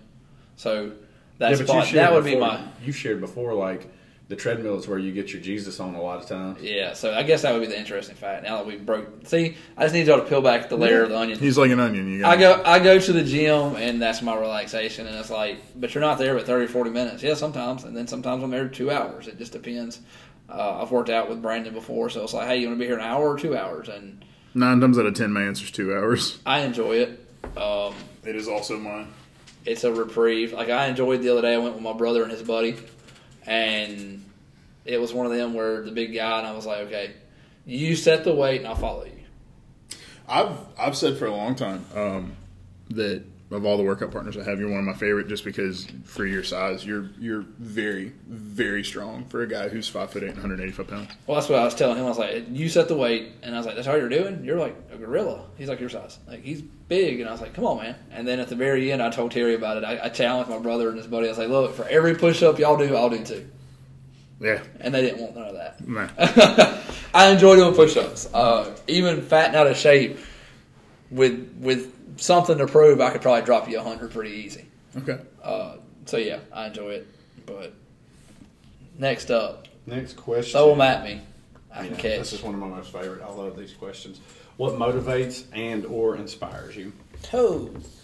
so that's Yeah, that would be my. You shared before, like the treadmill is where you get your Jesus on a lot of times. Yeah, so I guess that would be the interesting fact. Now that we broke, see, I just need y'all to peel back the layer of the onion. He's like an onion. You I got go I go to the gym and that's my relaxation and it's like but you're not there but 30 40 minutes yeah sometimes and then sometimes I'm there two hours it just depends uh, I've worked out with Brandon before so it's like hey you want to be here an hour or two hours and nine times out of ten. My answer's two hours. I enjoy it um, It is also mine. it's a reprieve like I enjoyed the other day I went with my brother and his buddy and it was one of them where the big guy and I was like okay you set the weight and I'll follow you. I've I've said for a long time um, that of all the workout partners I have, you're one of my favorite, just because for your size, you're you're very very strong for a guy who's five foot eight and 185 pounds. Well, that's what I was telling him. I was like, "You set the weight," and I was like, "That's all you're doing? You're like a gorilla." He's like your size, like he's big, and I was like, "Come on, man!" And then at the very end, I told Terry about it. I, I challenged my brother and his buddy. I was like, "Look, for every push up y'all do, I'll do two. Yeah, And they didn't want none of that. nah. I enjoy doing push ups. Uh, even fat and out of shape, with with something to prove, I could probably drop you a hundred pretty easy. okay. Uh, so yeah, I enjoy it. But next up, Next question. throw them at me. I can catch. This is one of my most favorite. I love these questions. What motivates and or inspires you? toes.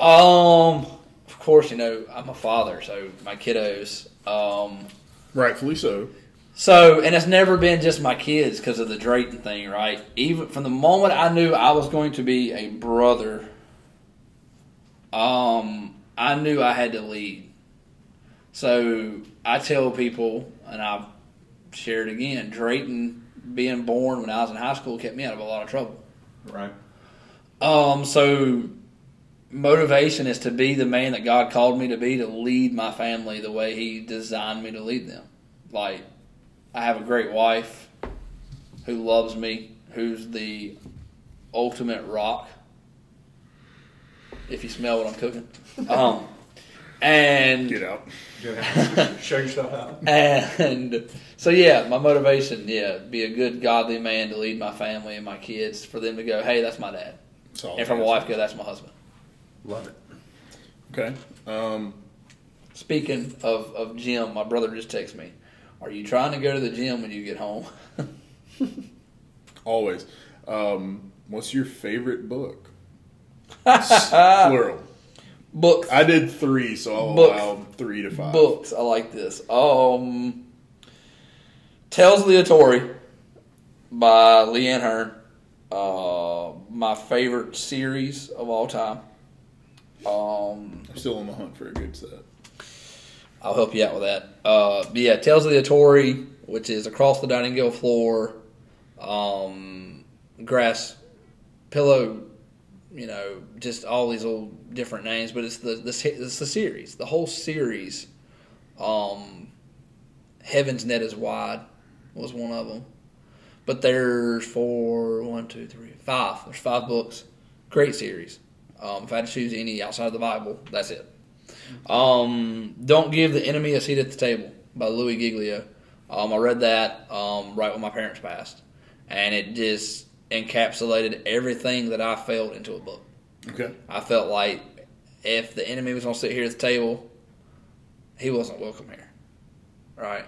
Um, of course, you know I'm a father, so my kiddos. Um, Rightfully so. So and it's never been just my kids because of the Drayton thing, right? Even from the moment I knew I was going to be a brother, um, I knew I had to lead. So I tell people, and I've shared again, Drayton being born when I was in high school kept me out of a lot of trouble. Right. Um, so motivation is to be the man that God called me to be, to lead my family the way He designed me to lead them. Like, I have a great wife who loves me, who's the ultimate rock. If you smell what I'm cooking, um, and Get out. Show your stuff out. and so yeah, my motivation, yeah, be a good godly man to lead my family and my kids, for them to go, hey, that's my dad, Solid and for my wife go, that's my husband. Love it. Okay. Um, Speaking of, of gym, my brother just texted me. Are you trying to go to the gym when you get home? always. Um, what's your favorite book? Plural. Books. I did three, so I'll Book. allow three to five. Books. I like this. Um, Tales of the Otori by Lian Hearn. Uh, my favorite series of all time. Um, I'm still on the hunt for a good set. I'll help you out with that. Uh, but yeah, Tales of the Otori, which is across the dining room floor, um, grass pillow, you know, just all these old different names. But it's the the it's the series, the whole series. Um, Heaven's Net is Wide was one of them. But there's four, one, two, three, five. There's five books. Great series. Um, if I had to choose any outside of the Bible, that's it. Um, Don't Give the Enemy a Seat at the Table by Louie Giglio. Um, I read that um, right when my parents passed, and it just encapsulated everything that I felt into a book. Okay. I felt like if the enemy was going to sit here at the table, he wasn't welcome here. Right?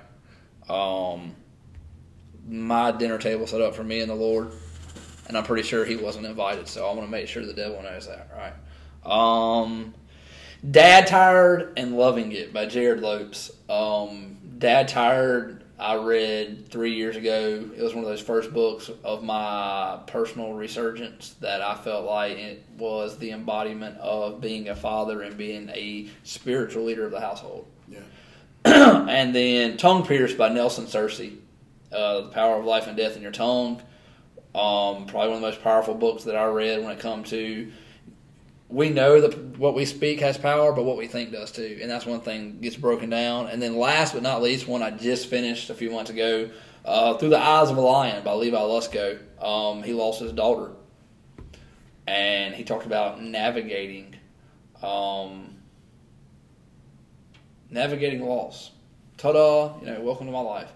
Um, my dinner table set up for me and the Lord, and I'm pretty sure he wasn't invited, so I want to make sure the devil knows that. Right? Um, Dad Tired and Loving It by Jerrad Lopes. Um, Dad Tired, I read three years ago. It was one of those first books of my personal resurgence that I felt like it was the embodiment of being a father and being a spiritual leader of the household. Yeah. and then Tongue Pierced by Nelson Searcy. Uh, the Power of Life and Death in Your Tongue. Um, probably one of the most powerful books that I read when it comes to we know that what we speak has power, but what we think does too. And that's one thing gets broken down. And then last but not least, one I just finished a few months ago, uh, Through the Eyes of a Lion by Levi Lusko. Um, he lost his daughter. And he talked about navigating, um, navigating loss. Ta-da! You know, welcome to my life.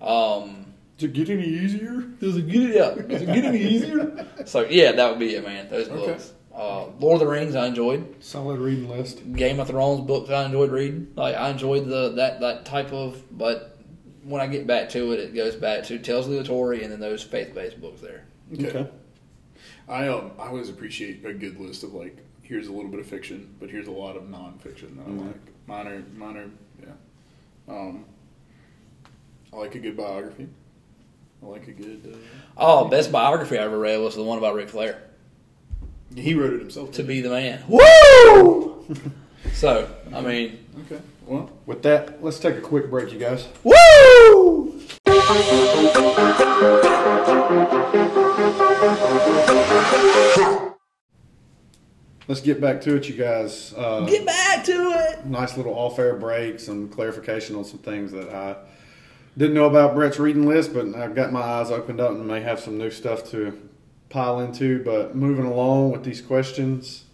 Um, Did it get any easier? does it get it up? Does it get any easier? so yeah, that would be it, man. Those Okay. Books. Uh, Lord of the Rings, I enjoyed. Solid reading list. Game of Thrones books, I enjoyed reading. Like I enjoyed the that that type of. But when I get back to it, it goes back to Tales of the Otori and then those faith based books there. Okay. I um I always appreciate a good list of like here's a little bit of fiction, but here's a lot of nonfiction that I like. Mine are mine are yeah. Um, I like a good biography. I like a good. Uh, Oh, best biography I ever read was the one about Ric Flair. He wrote it himself. To be the man. Woo! so I mean, okay. Well, With that, let's take a quick break, you guys. woo! Let's get back to it, you guys. Uh, Get back to it. nice little off-air break, some clarification on some things that I didn't know about Brett's reading list, but I've got my eyes opened up and may have some new stuff to pile into. But moving along with these questions,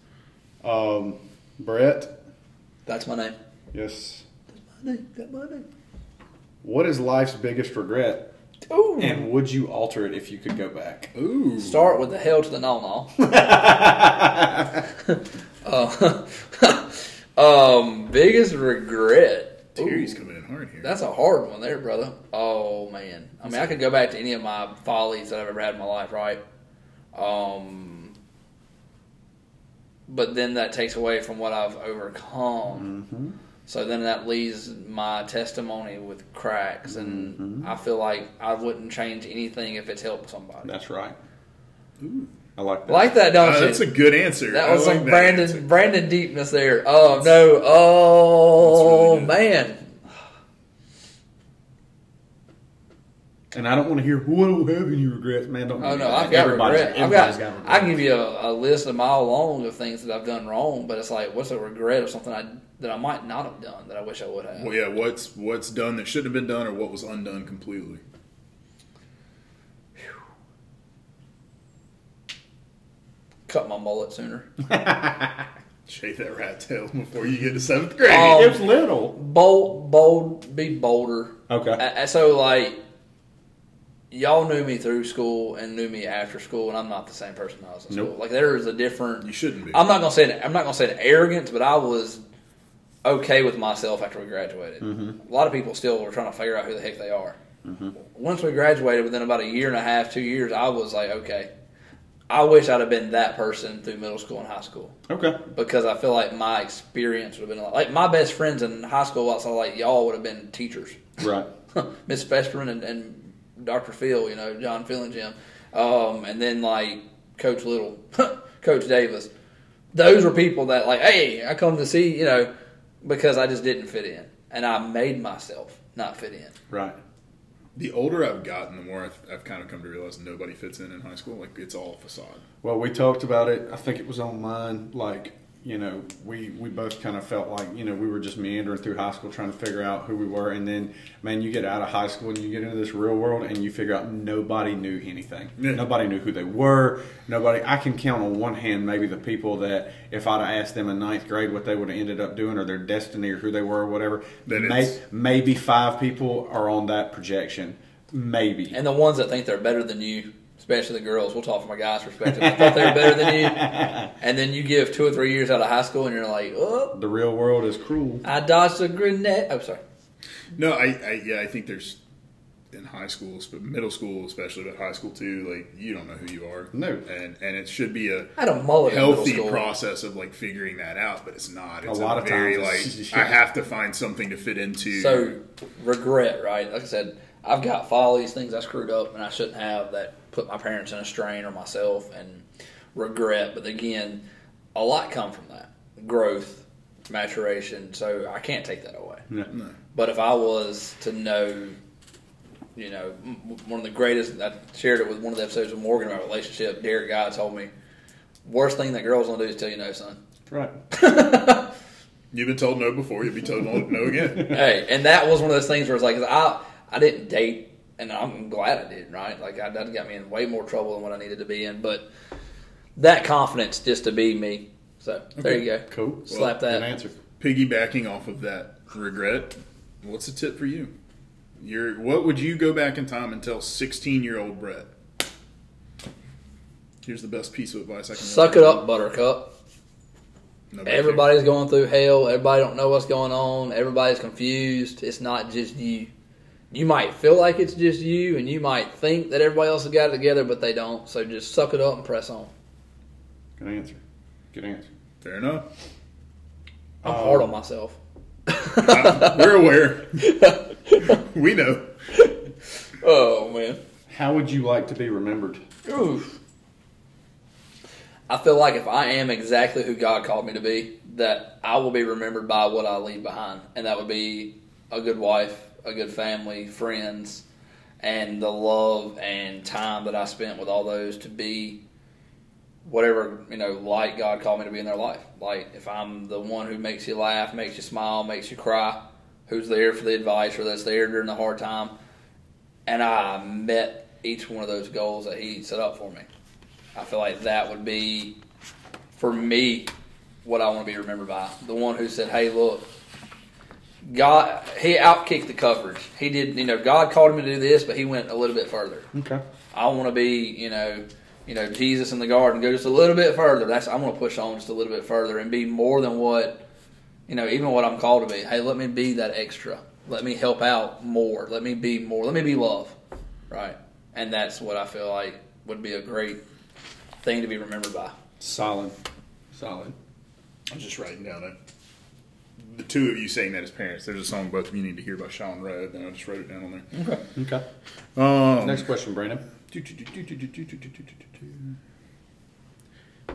um, Brett, That's my name. yes, That's My name. That's my name. what is life's biggest regret, Ooh. and would you alter it if you could go back? ooh. Start with the hell to the no no. uh, um, biggest regret. Terry's Ooh, coming in hard here. That's a hard one there, brother. Oh man. I mean, I could go back to any of my follies that I've ever had in my life, right? Um, but then that takes away from what I've overcome. So then that leaves my testimony with cracks, and I feel like I wouldn't change anything if it's helped somebody. That's right. I like that. Like that, don't Uh, you? that's a good answer. That I was like some that Brandon answer. Brandon deepness there. Oh no! Oh really man! And I don't want to hear, "Well, I don't have any regrets, man." Don't. Oh no! I've got Everybody's- regret. I've everybody's got. regret. I can give you a, a list a mile long of things that I've done wrong, but it's like, what's a regret of something I that I might not have done that I wish I would have? Well, yeah. What's what's done that shouldn't have been done, or what was undone completely? Cut my mullet sooner. Shave that rat tail before you get to seventh grade. Um, It was little. Bold, bold, be bolder. Okay. Uh, so like, y'all knew me through school and knew me after school, and I'm not the same person I was in Nope. school. Like there is a different. you shouldn't be. I'm not gonna say it, I'm not gonna say it arrogance, but I was okay with myself after we graduated. Mm-hmm. A lot of people still were trying to figure out who the heck they are. Mm-hmm. Once we graduated, within about a year and a half, two years, I was like, okay, I wish I'd have been that person through middle school and high school Okay. because I feel like my experience would have been a lot, like my best friends in high school. Outside like y'all would have been teachers. Right. Miss Festerman and, and Dr. Phil, you know, John Phil and Jim. Um, and then like Coach Little, Coach Davis. Those were people that like, hey, I come to see, you know, because I just didn't fit in. And I made myself not fit in. Right. the older I've gotten, the more I've, I've kind of come to realize nobody fits in in high school. Like it's all facade. Well, we talked about it. I think it was online. Like, you know, we we both kind of felt like you know we were just meandering through high school trying to figure out who we were, and then man, you get out of high school and you get into this real world, and you figure out nobody knew anything. Yeah. Nobody knew who they were. Nobody. I can count on one hand maybe the people that if I'd have asked them in ninth grade what they would have ended up doing or their destiny or who they were or whatever, Then may, it's- maybe five people are on that projection. Maybe. And the ones that think they're better than you, especially the girls, we'll talk from a guy's perspective, that thought they were better than you. And then you give two or three years out of high school and you're like, oh, the real world is cruel. I dodged a grenade. Oh, sorry. No, I, I yeah, I think there's in high school, but middle school especially, but high school too. Like you don't know who you are. No. and and it should be a I had a mullet healthy school. process of like figuring that out, but it's not. It's A lot of very times like I have to find something to fit into. So regret, right? Like I said, I've got follies, things I screwed up and I shouldn't have that put my parents in a strain or myself and regret. But again, a lot come from that. Growth, maturation. So I can't take that away. No. No. But if I was to know, you know, one of the greatest, I shared it with one of the episodes with Morgan about relationship. Derek Guy told me, worst thing that girls gonna do is tell you no, son. Right. You've been told no before. You'll be told no, no again. hey, and that was one of those things where it's like 'cause I I didn't date, and I'm glad I did. Right, like I, that got me in way more trouble than what I needed to be in. But that confidence just to be me. So there you go. Cool. Slap Good that. answer. Piggybacking off of that regret, what's a tip for you? Your what would you go back in time and tell 16 year old Brett? Here's the best piece of advice I can. Suck it up, Buttercup. Nobody Everybody's going through hell. Everybody don't know what's going on. Everybody's confused. It's not just you. You might feel like it's just you, and you might think that everybody else has got it together, but they don't. So just suck it up and press on. Good answer. Good answer. Fair enough. I'm Um, hard on myself. I- we're aware. we know. Oh man. How would you like to be remembered? Oof. I feel like if I am exactly who God called me to be, that I will be remembered by what I leave behind, and that would be a good wife, a good family, friends, and the love and time that I spent with all those to be whatever you know, like God called me to be in their life. Like if I'm the one who makes you laugh, makes you smile, makes you cry, who's there for the advice or that's there during the hard time, and I met each one of those goals that He set up for me. I feel like that would be, for me, what I want to be remembered by. The one who said, "Hey, look, God, He outkicked the coverage. He did, you know, God called him to do this, but He went a little bit further. Okay. I want to be, you know, you know, Jesus in the garden, go just a little bit further. That's I'm going to push on just a little bit further and be more than what, you know, even what I'm called to be. Hey, let me be that extra. Let me help out more. Let me be more. Let me be love, right? And that's what I feel like would be a great thing to be remembered by. Solid. Solid. I'm just writing down it. The two of you saying that as parents. There's a song both of you need to hear by Sean Rudd. and I just wrote it down on there. Okay. Um, Next question, Brandon.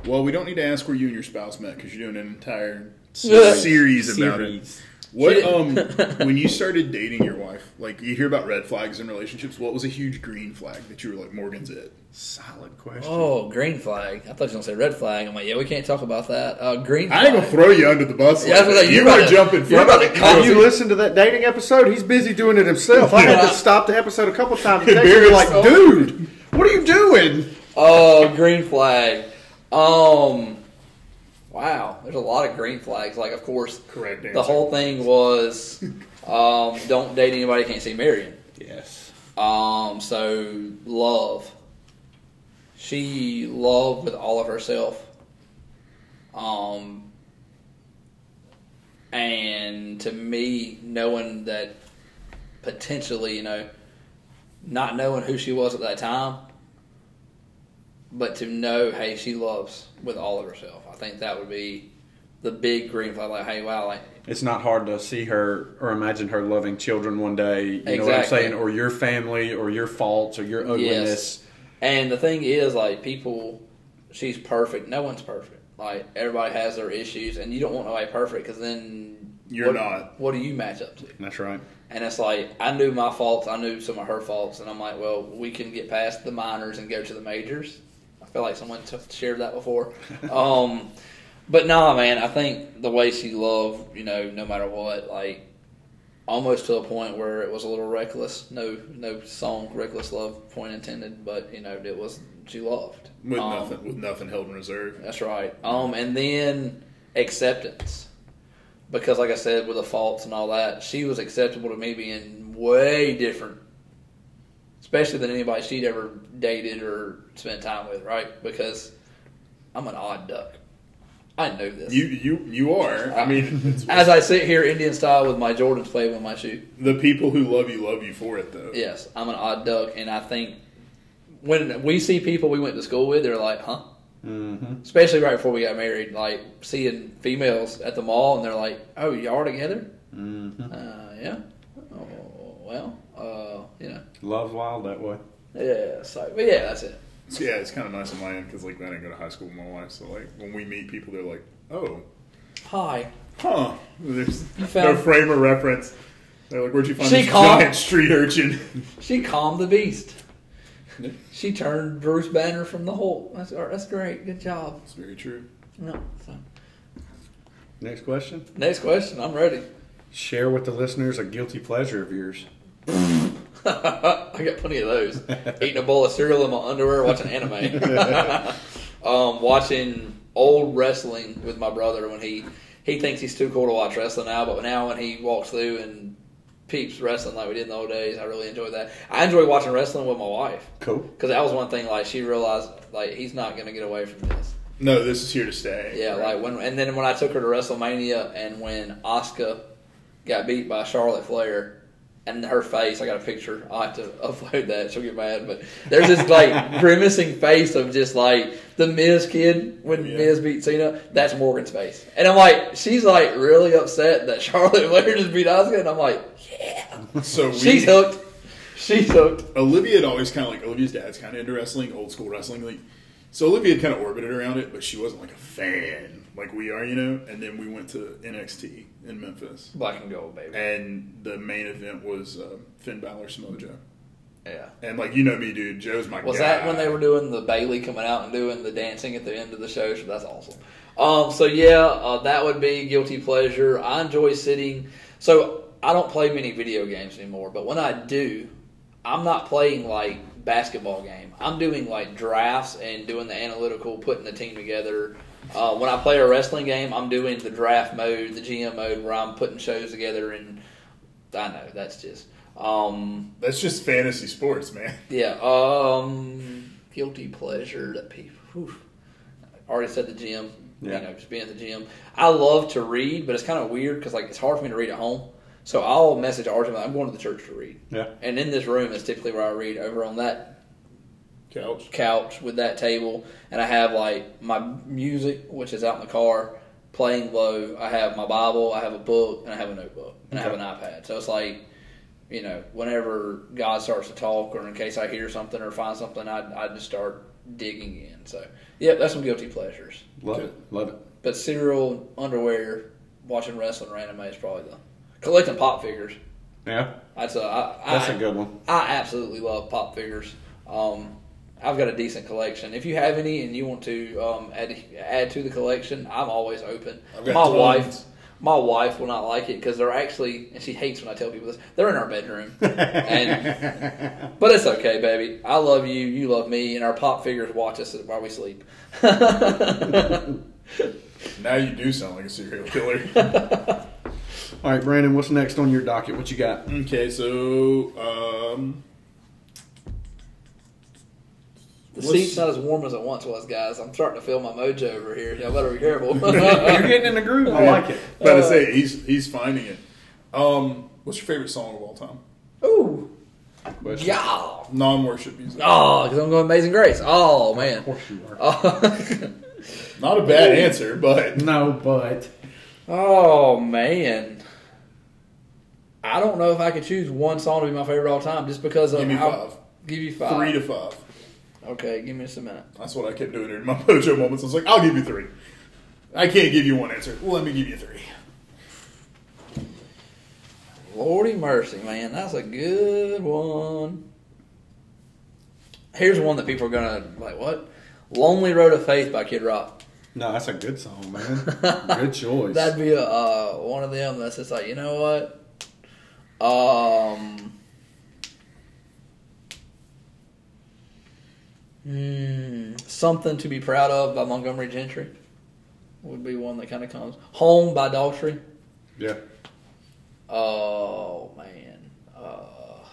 Well, we don't need to ask where you and your spouse met because you're doing an entire Yeah. series about it. Series. What um when you started dating your wife, like you hear about red flags in relationships, what was a huge green flag that you were like Morgan's it? Solid question. Oh, green flag. I thought you were going to say red flag. I'm like, yeah, we can't talk about that. Uh, green flag. I ain't gonna throw you under the bus. Yeah, like I like, you you're want about to to- jump in you're front about to it. come you listen to that dating episode, he's busy doing it himself. I had to stop the episode a couple times. and text him, Embarrassed. like, dude, what are you doing? Oh, green flag. Um, wow. There's a lot of green flags. Like, of course, Correct the whole thing was um, don't date anybody can't see Marion. Yes. Um, so love. She loved with all of herself. Um, and to me, knowing that potentially, you know, not knowing who she was at that time, but to know, hey, she loves with all of herself. I think that would be the big green flag. Like, hey, wow, like It's not hard to see her or imagine her loving children one day. You know what I'm Exactly. saying? Or your family, or your faults, or your ugliness. Yes. And the thing is, like, people, she's perfect. No one's perfect. Like, everybody has their issues, and you don't want nobody perfect because then You're what, not. What do you match up to? That's right. And it's like I knew my faults, I knew some of her faults, and I'm like, well, we can get past the minors and go to the majors. I feel like someone t- shared that before. um, but nah, man, I think the way she loved, you know, no matter what, like almost to a point where it was a little reckless. No, no song, reckless love, point intended, but you know, it was she loved with Um, nothing with nothing held in reserve. that's right. Um, and then acceptance, because like I said, with the faults and all that, she was acceptable to me being way different, especially than anybody she'd ever dated or spent time with. Right? Because I'm an odd duck. I know this. You you you are. I mean, it's, As I sit here Indian style with my Jordans playing with my shoe. the people who love you love you for it though. Yes, I'm an odd duck, and I think when we see people we went to school with, they're like, "Huh." Mm-hmm. especially right before we got married, like seeing females at the mall and they're like, "Oh, y'all are together?" Mm-hmm. Uh, yeah. Oh, well, uh, you know, Love's wild that way. yeah. So, but yeah, that's it. So, yeah, it's kind of nice on my end because like I didn't go to high school with my wife, so like when we meet people, they're like, "Oh, Hi. huh." There's You no frame of reference. They're like, "Where'd you find She this called- giant street urchin?" She calmed the beast. She turned Bruce Banner from the hole. That's that's great. Good job. It's very true. No. So. Next question. Next question. I'm ready. Share with the listeners a guilty pleasure of yours. I got plenty of those. Eating a bowl of cereal in my underwear, watching anime. um, watching old wrestling with my brother when he he thinks he's too cool to watch wrestling now, but now when he walks through and peeps wrestling like we did in the old days. I really enjoy that. I enjoy watching wrestling with my wife Cool. because that was one thing. Like she realized like he's not gonna get away from this. No, this is here to stay. Yeah, Right. like when and then when I took her to WrestleMania and when Asuka got beat by Charlotte Flair. And her face, I got a picture. I'll have to upload that. She'll get mad, but there's this like grimacing face of just like the Miz kid when Yeah. Miz beat Cena. That's Morgan's face, and I'm like, she's like really upset that Charlotte Flair just beat Asuka, and I'm like, yeah, So we, she's hooked. She's hooked. Olivia had always kind of like Olivia's dad's kind of into wrestling, old school wrestling. Like, so Olivia kind of orbited around it, but she wasn't like a fan like we are, you know. And then we went to NXT in Memphis, Black and gold, baby. and the main event was uh, Finn Balor Samoa Joe. Yeah. And like you know me, dude, Joe's my Was guy. that when they were doing the Bayley coming out and doing the dancing at the end of the show? So that's awesome. Um, so yeah, uh, that would be guilty pleasure. I enjoy sitting. So I don't play many video games anymore, but when I do, I'm not playing like basketball game. I'm doing like drafts and doing the analytical, putting the team together. Uh, when I play a wrestling game, I'm doing the draft mode, the GM mode, where I'm putting shows together, and I know that's just. Um, That's just fantasy sports, man. yeah. Um, guilty pleasure that people. Whew. Already said the gym. Yeah. You know, just being at the gym. I love to read, but it's kind of weird because like it's hard for me to read at home. So I'll message Arjun. I'm going to the church to read. Yeah. And in this room is typically where I read over on that Couch. couch with that table, and I have like my music, which is out in the car, playing low. I have my Bible, I have a book, and I have a notebook, and I have an iPad. So it's like, you know, whenever God starts to talk, or in case I hear something or find something, I I just start digging in. So yeah, that's some guilty pleasures. Love Okay. it. Love it. But cereal, underwear, watching wrestling, or anime is probably the collecting pop figures. Yeah. That's a I, That's I, a good one. I absolutely love pop figures. Um, I've got a decent collection. If you have any and you want to um, add add to the collection, I'm always open. My tons. wife, my wife will not like it because they're actually, and she hates when I tell people this. They're in our bedroom, and but it's okay, baby. I love you, you love me, and our pop figures watch us while we sleep. Now you do sound like a serial killer. All right, Brandon, what's next on your docket? What you got? okay, so um, The Let's- seat's not as warm as it once was, guys. I'm starting to feel my mojo over here. Y'all better be careful. You're getting in the groove. I like it. about Uh, to say he's he's finding it. Um, what's your favorite song of all time? Ooh, Question. yeah. Non-worship music. Oh, because I'm going Amazing Grace. Oh man. Of course you are. Oh, Not a bad answer, but No, but oh, man. I don't know if I could choose one song to be my favorite all time just because of give me how. five, Give you five. three to five. Okay, give me just a minute. That's what I kept doing during my mojo moments. I was like, I'll give you three. I can't give you one answer. Well, let me give you three. Lordy mercy, man, that's a good one. Here's one that people are gonna like. What? Lonely Road of Faith by Kid Rock. no, that's a good song, man. good choice. That'd be a, uh, one of them that's just like, you know what? Um, hmm, something to be proud of by Montgomery Gentry would be one that kind of comes. Home by Daughtry. yeah. Oh man. Uh,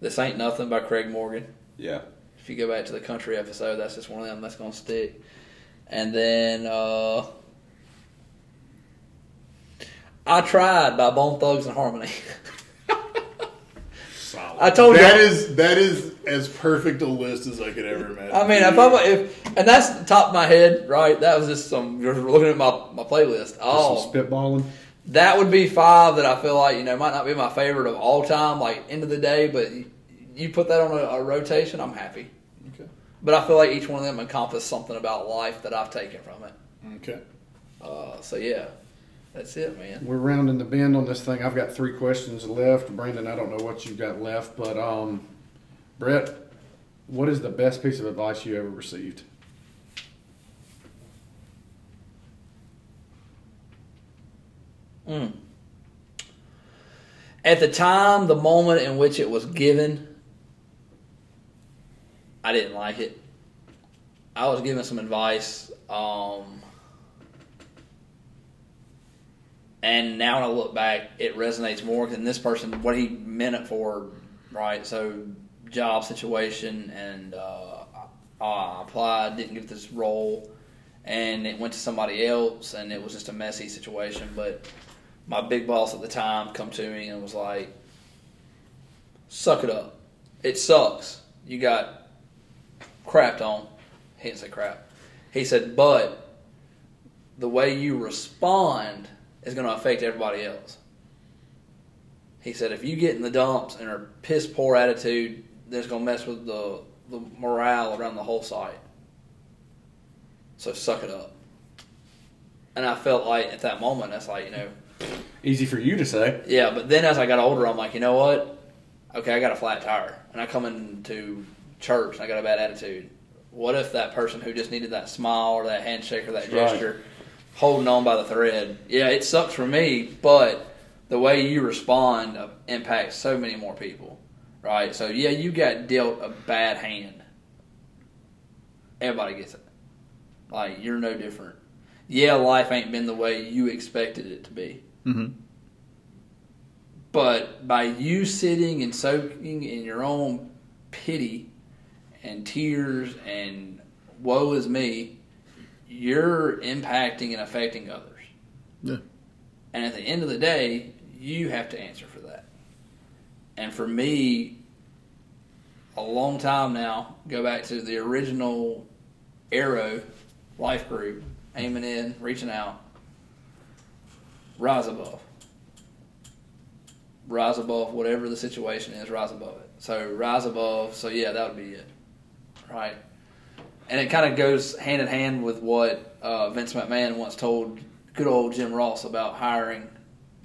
this ain't nothing by Craig Morgan. Yeah. If you go back to the country episode, that's just one of them that's gonna stick. And then uh I tried by Bone Thugs-n-Harmony. Solid. I told That you. is that is as perfect a list as I could ever imagine. I mean, if I'm if and that's the top of my head, right? That was just some you're looking at my my playlist. Oh, some spitballing. that would be five that I feel like you know might not be my favorite of all time, like end of the day, but you, you put that on a, a rotation, I'm happy. Okay. But I feel like each one of them encompass something about life that I've taken from it. Okay. Uh, so yeah, that's it, man. We're rounding the bend on this thing. I've got three questions left. Brandon, I don't know what you've got left, but um, Brett, what is the best piece of advice you ever received? Mm. At the time, the moment in which it was given, I didn't like it. I was given some advice. Um, And now when I look back, it resonates more than this person what he meant it for, right? So job situation, and uh, I applied, didn't get this role, and it went to somebody else, and it was just a messy situation. But my big boss at the time come to me and was like, "Suck it up. It sucks. You got crapped on." He didn't say crap. He said, "But the way you respond is going to affect everybody else." He said, "If you get in the dumps and are piss poor attitude, that's going to mess with the the morale around the whole site. So suck it up." And I felt like at that moment, that's like you know. Easy for you to say. Yeah, but then as I got older, I'm like, you know what? Okay, I got a flat tire, and I come into church and I got a bad attitude. What if that person who just needed that smile or that handshake or that Right. gesture, holding on by the thread? Yeah, it sucks for me, but the way you respond uh, impacts so many more people, right? So yeah, you got dealt a bad hand. Everybody gets it. Like you're no different. Yeah, life ain't been the way you expected it to be. Mm-hmm. But by you sitting and soaking in your own pity and tears and woe is me, you're impacting and affecting others. Yeah. And at the end of the day, you have to answer for that. And for me, a long time now, go back to the original Arrow life group, aiming in, reaching out, rise above rise above whatever the situation is, rise above it. So rise above. So yeah, that would be it, right? And it kind of goes hand in hand with what uh, Vince McMahon once told good old Jim Ross about hiring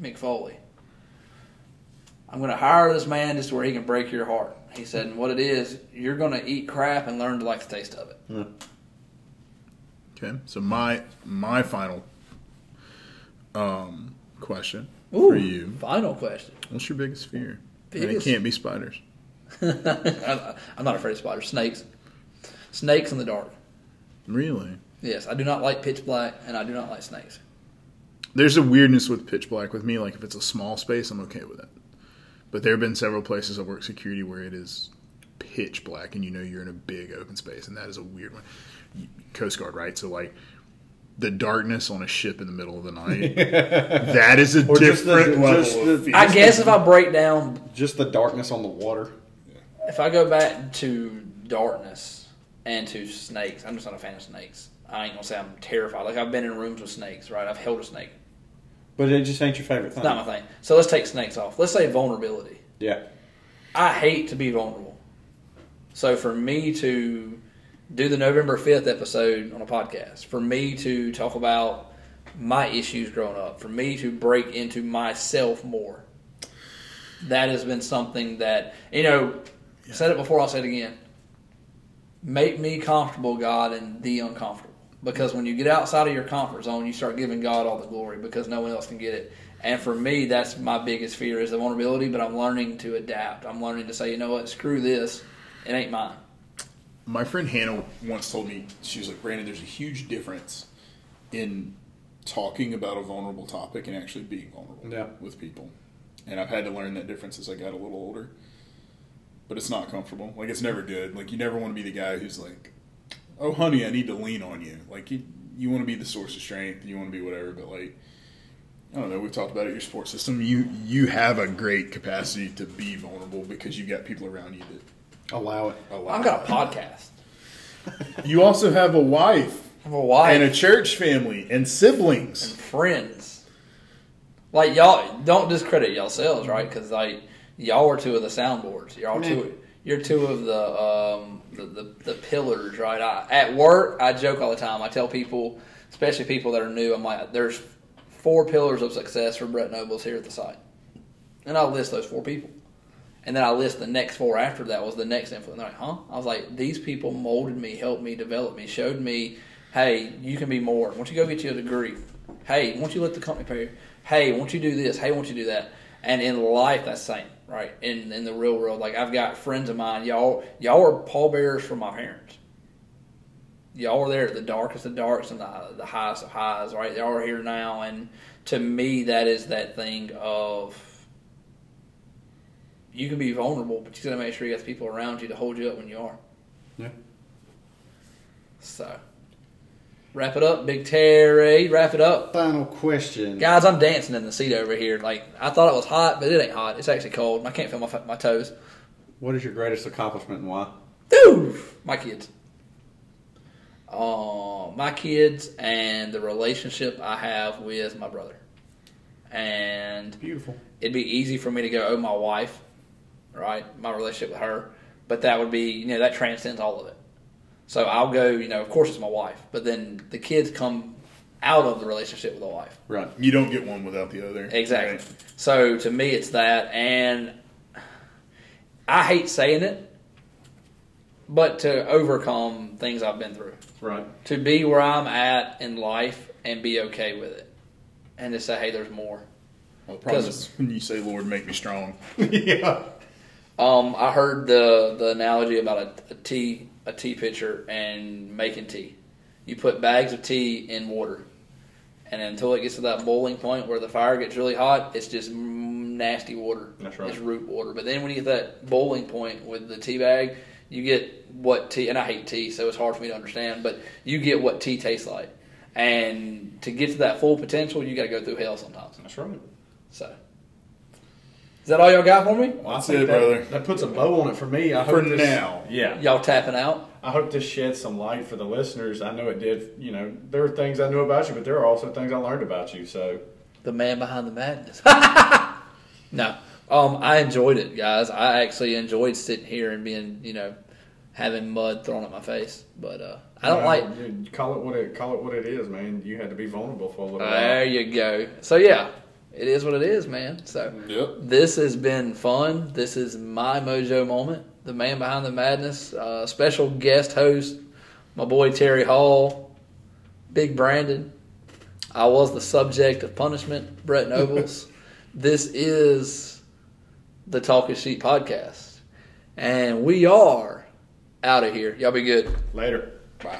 Mick Foley. I'm going to hire this man just where he can break your heart. He said, and what it is, you're going to eat crap and learn to like the taste of it. Okay. So my my final um, question Ooh, for you: Final question. What's your biggest fear? And it can't be spiders. I'm not afraid of spiders. Snakes. Snakes in the dark. Really? Yes, I do not like pitch black, and I do not like snakes. There's a weirdness with pitch black with me. Like if it's a small space, I'm okay with it. But there have been several places I work security where it is pitch black, and you know you're in a big open space, and that is a weird one. Coast Guard, right? So like the darkness on a ship in the middle of the night. that is a Or just the- different level. just the- fear. I guess if I break down, Just the darkness on the water. if I go back to darkness and to snakes, I'm just not a fan of snakes. I ain't gonna say I'm terrified. Like I've been in rooms with snakes, right? I've held a snake. But it just ain't your favorite thing. It's not my thing. So let's take snakes off. Let's say vulnerability. Yeah. I hate to be vulnerable. So for me to do the November 5th episode on a podcast, for me to talk about my issues growing up, for me to break into myself more, that has been something that, you know, I said it before, I'll say it again. Make me comfortable, God, and the uncomfortable. Because when you get outside of your comfort zone, you start giving God all the glory because no one else can get it. And for me, that's my biggest fear is the vulnerability, but I'm learning to adapt. I'm learning to say, you know what, screw this. It ain't mine. My friend Hannah once told me, she was like, Brandon, there's a huge difference in talking about a vulnerable topic and actually being vulnerable Yeah. with people. And I've had to learn that difference as I got a little older. But it's not comfortable. Like, it's never good. Like, you never want to be the guy who's like, oh, honey, I need to lean on you. Like, you, you want to be the source of strength, you want to be whatever, but like, I don't know. We've talked about it. Your support system. You you have a great capacity to be vulnerable because you got people around you that Allow it. allow. I've got a podcast. You also have a wife I have a wife and a church family and siblings. And friends. Like y'all, don't discredit yourselves, right? Because like y'all are two of the soundboards. Y'all two. You're two of the um, the, the the pillars, right? I, at work, I joke all the time. I tell people, especially people that are new, I'm like, there's four pillars of success for Brett Nobles here at the site, and I'll list those four people. And then I list the next four after that was the next influence. They're like, huh? I was like, these people molded me, helped me, developed me, showed me, hey, you can be more. Don't you go get you a degree? Hey, why don't you let the company pay you? Hey, why don't you do this? Hey, why don't you do that? And in life, that's the same, right? In in the real world, like I've got friends of mine, y'all y'all are pallbearers for my parents. y'all were there at the darkest of darks and the, the highest of highs, right? Y'all are here now, and to me, that is that thing of you can be vulnerable, but you got to make sure you got the people around you to hold you up when you are. Yeah. So, wrap it up, Big Terry. Wrap it up. Final question. Guys, I'm dancing in the seat over here. Like I thought it was hot, but it ain't hot. It's actually cold. I can't feel my my toes. What is your greatest accomplishment and why? Dude, my kids. Uh, my kids and the relationship I have with my brother. And Beautiful. it'd be easy for me to go, oh, my wife, right? My relationship with her. But that would be, you know, that transcends all of it. So I'll go, you know, of course it's my wife, but then the kids come out of the relationship with a wife. Right. You don't get one without the other. Exactly. Right. So to me, it's that, and I hate saying it, but to overcome things I've been through, Right. to be where I'm at in life and be okay with it, and to say, hey, there's more. Well, the when you say, "Lord, make me strong." yeah. Um, I heard the the analogy about a, a tea a tea pitcher and making tea. You put bags of tea in water, and until it gets to that boiling point where the fire gets really hot, it's just nasty water. That's right. It's root water. But then when you get that boiling point with the tea bag, you get what tea. And I hate tea, so it's hard for me to understand. But you get what tea tastes like. And to get to that full potential, you got to go through hell sometimes. That's right. So, is that all y'all got for me? Well, That's I think it, that, brother. That puts a bow on it for me. I For hope this, now. Yeah. Y'all tapping out? I hope this sheds some light for the listeners. I know it did. You know, there are things I knew about you, but there are also things I learned about you. So The man behind the madness. no, um, I enjoyed it, guys. I actually enjoyed sitting here and being, you know, having mud thrown at my face. But uh, I don't you know, like. you call it what it call it what it is, man. You had to be vulnerable for a little bit. There while. you go. So yeah, it is what it is, man. So Yep. this has been fun. This is my mojo moment. The man behind the madness. Uh, special guest host, my boy Terry Hall, Big Brandon. I was the subject of punishment, Brett Nobles. this is the Talking Sheet podcast, and we are out of here. Y'all be good. Later. Bye.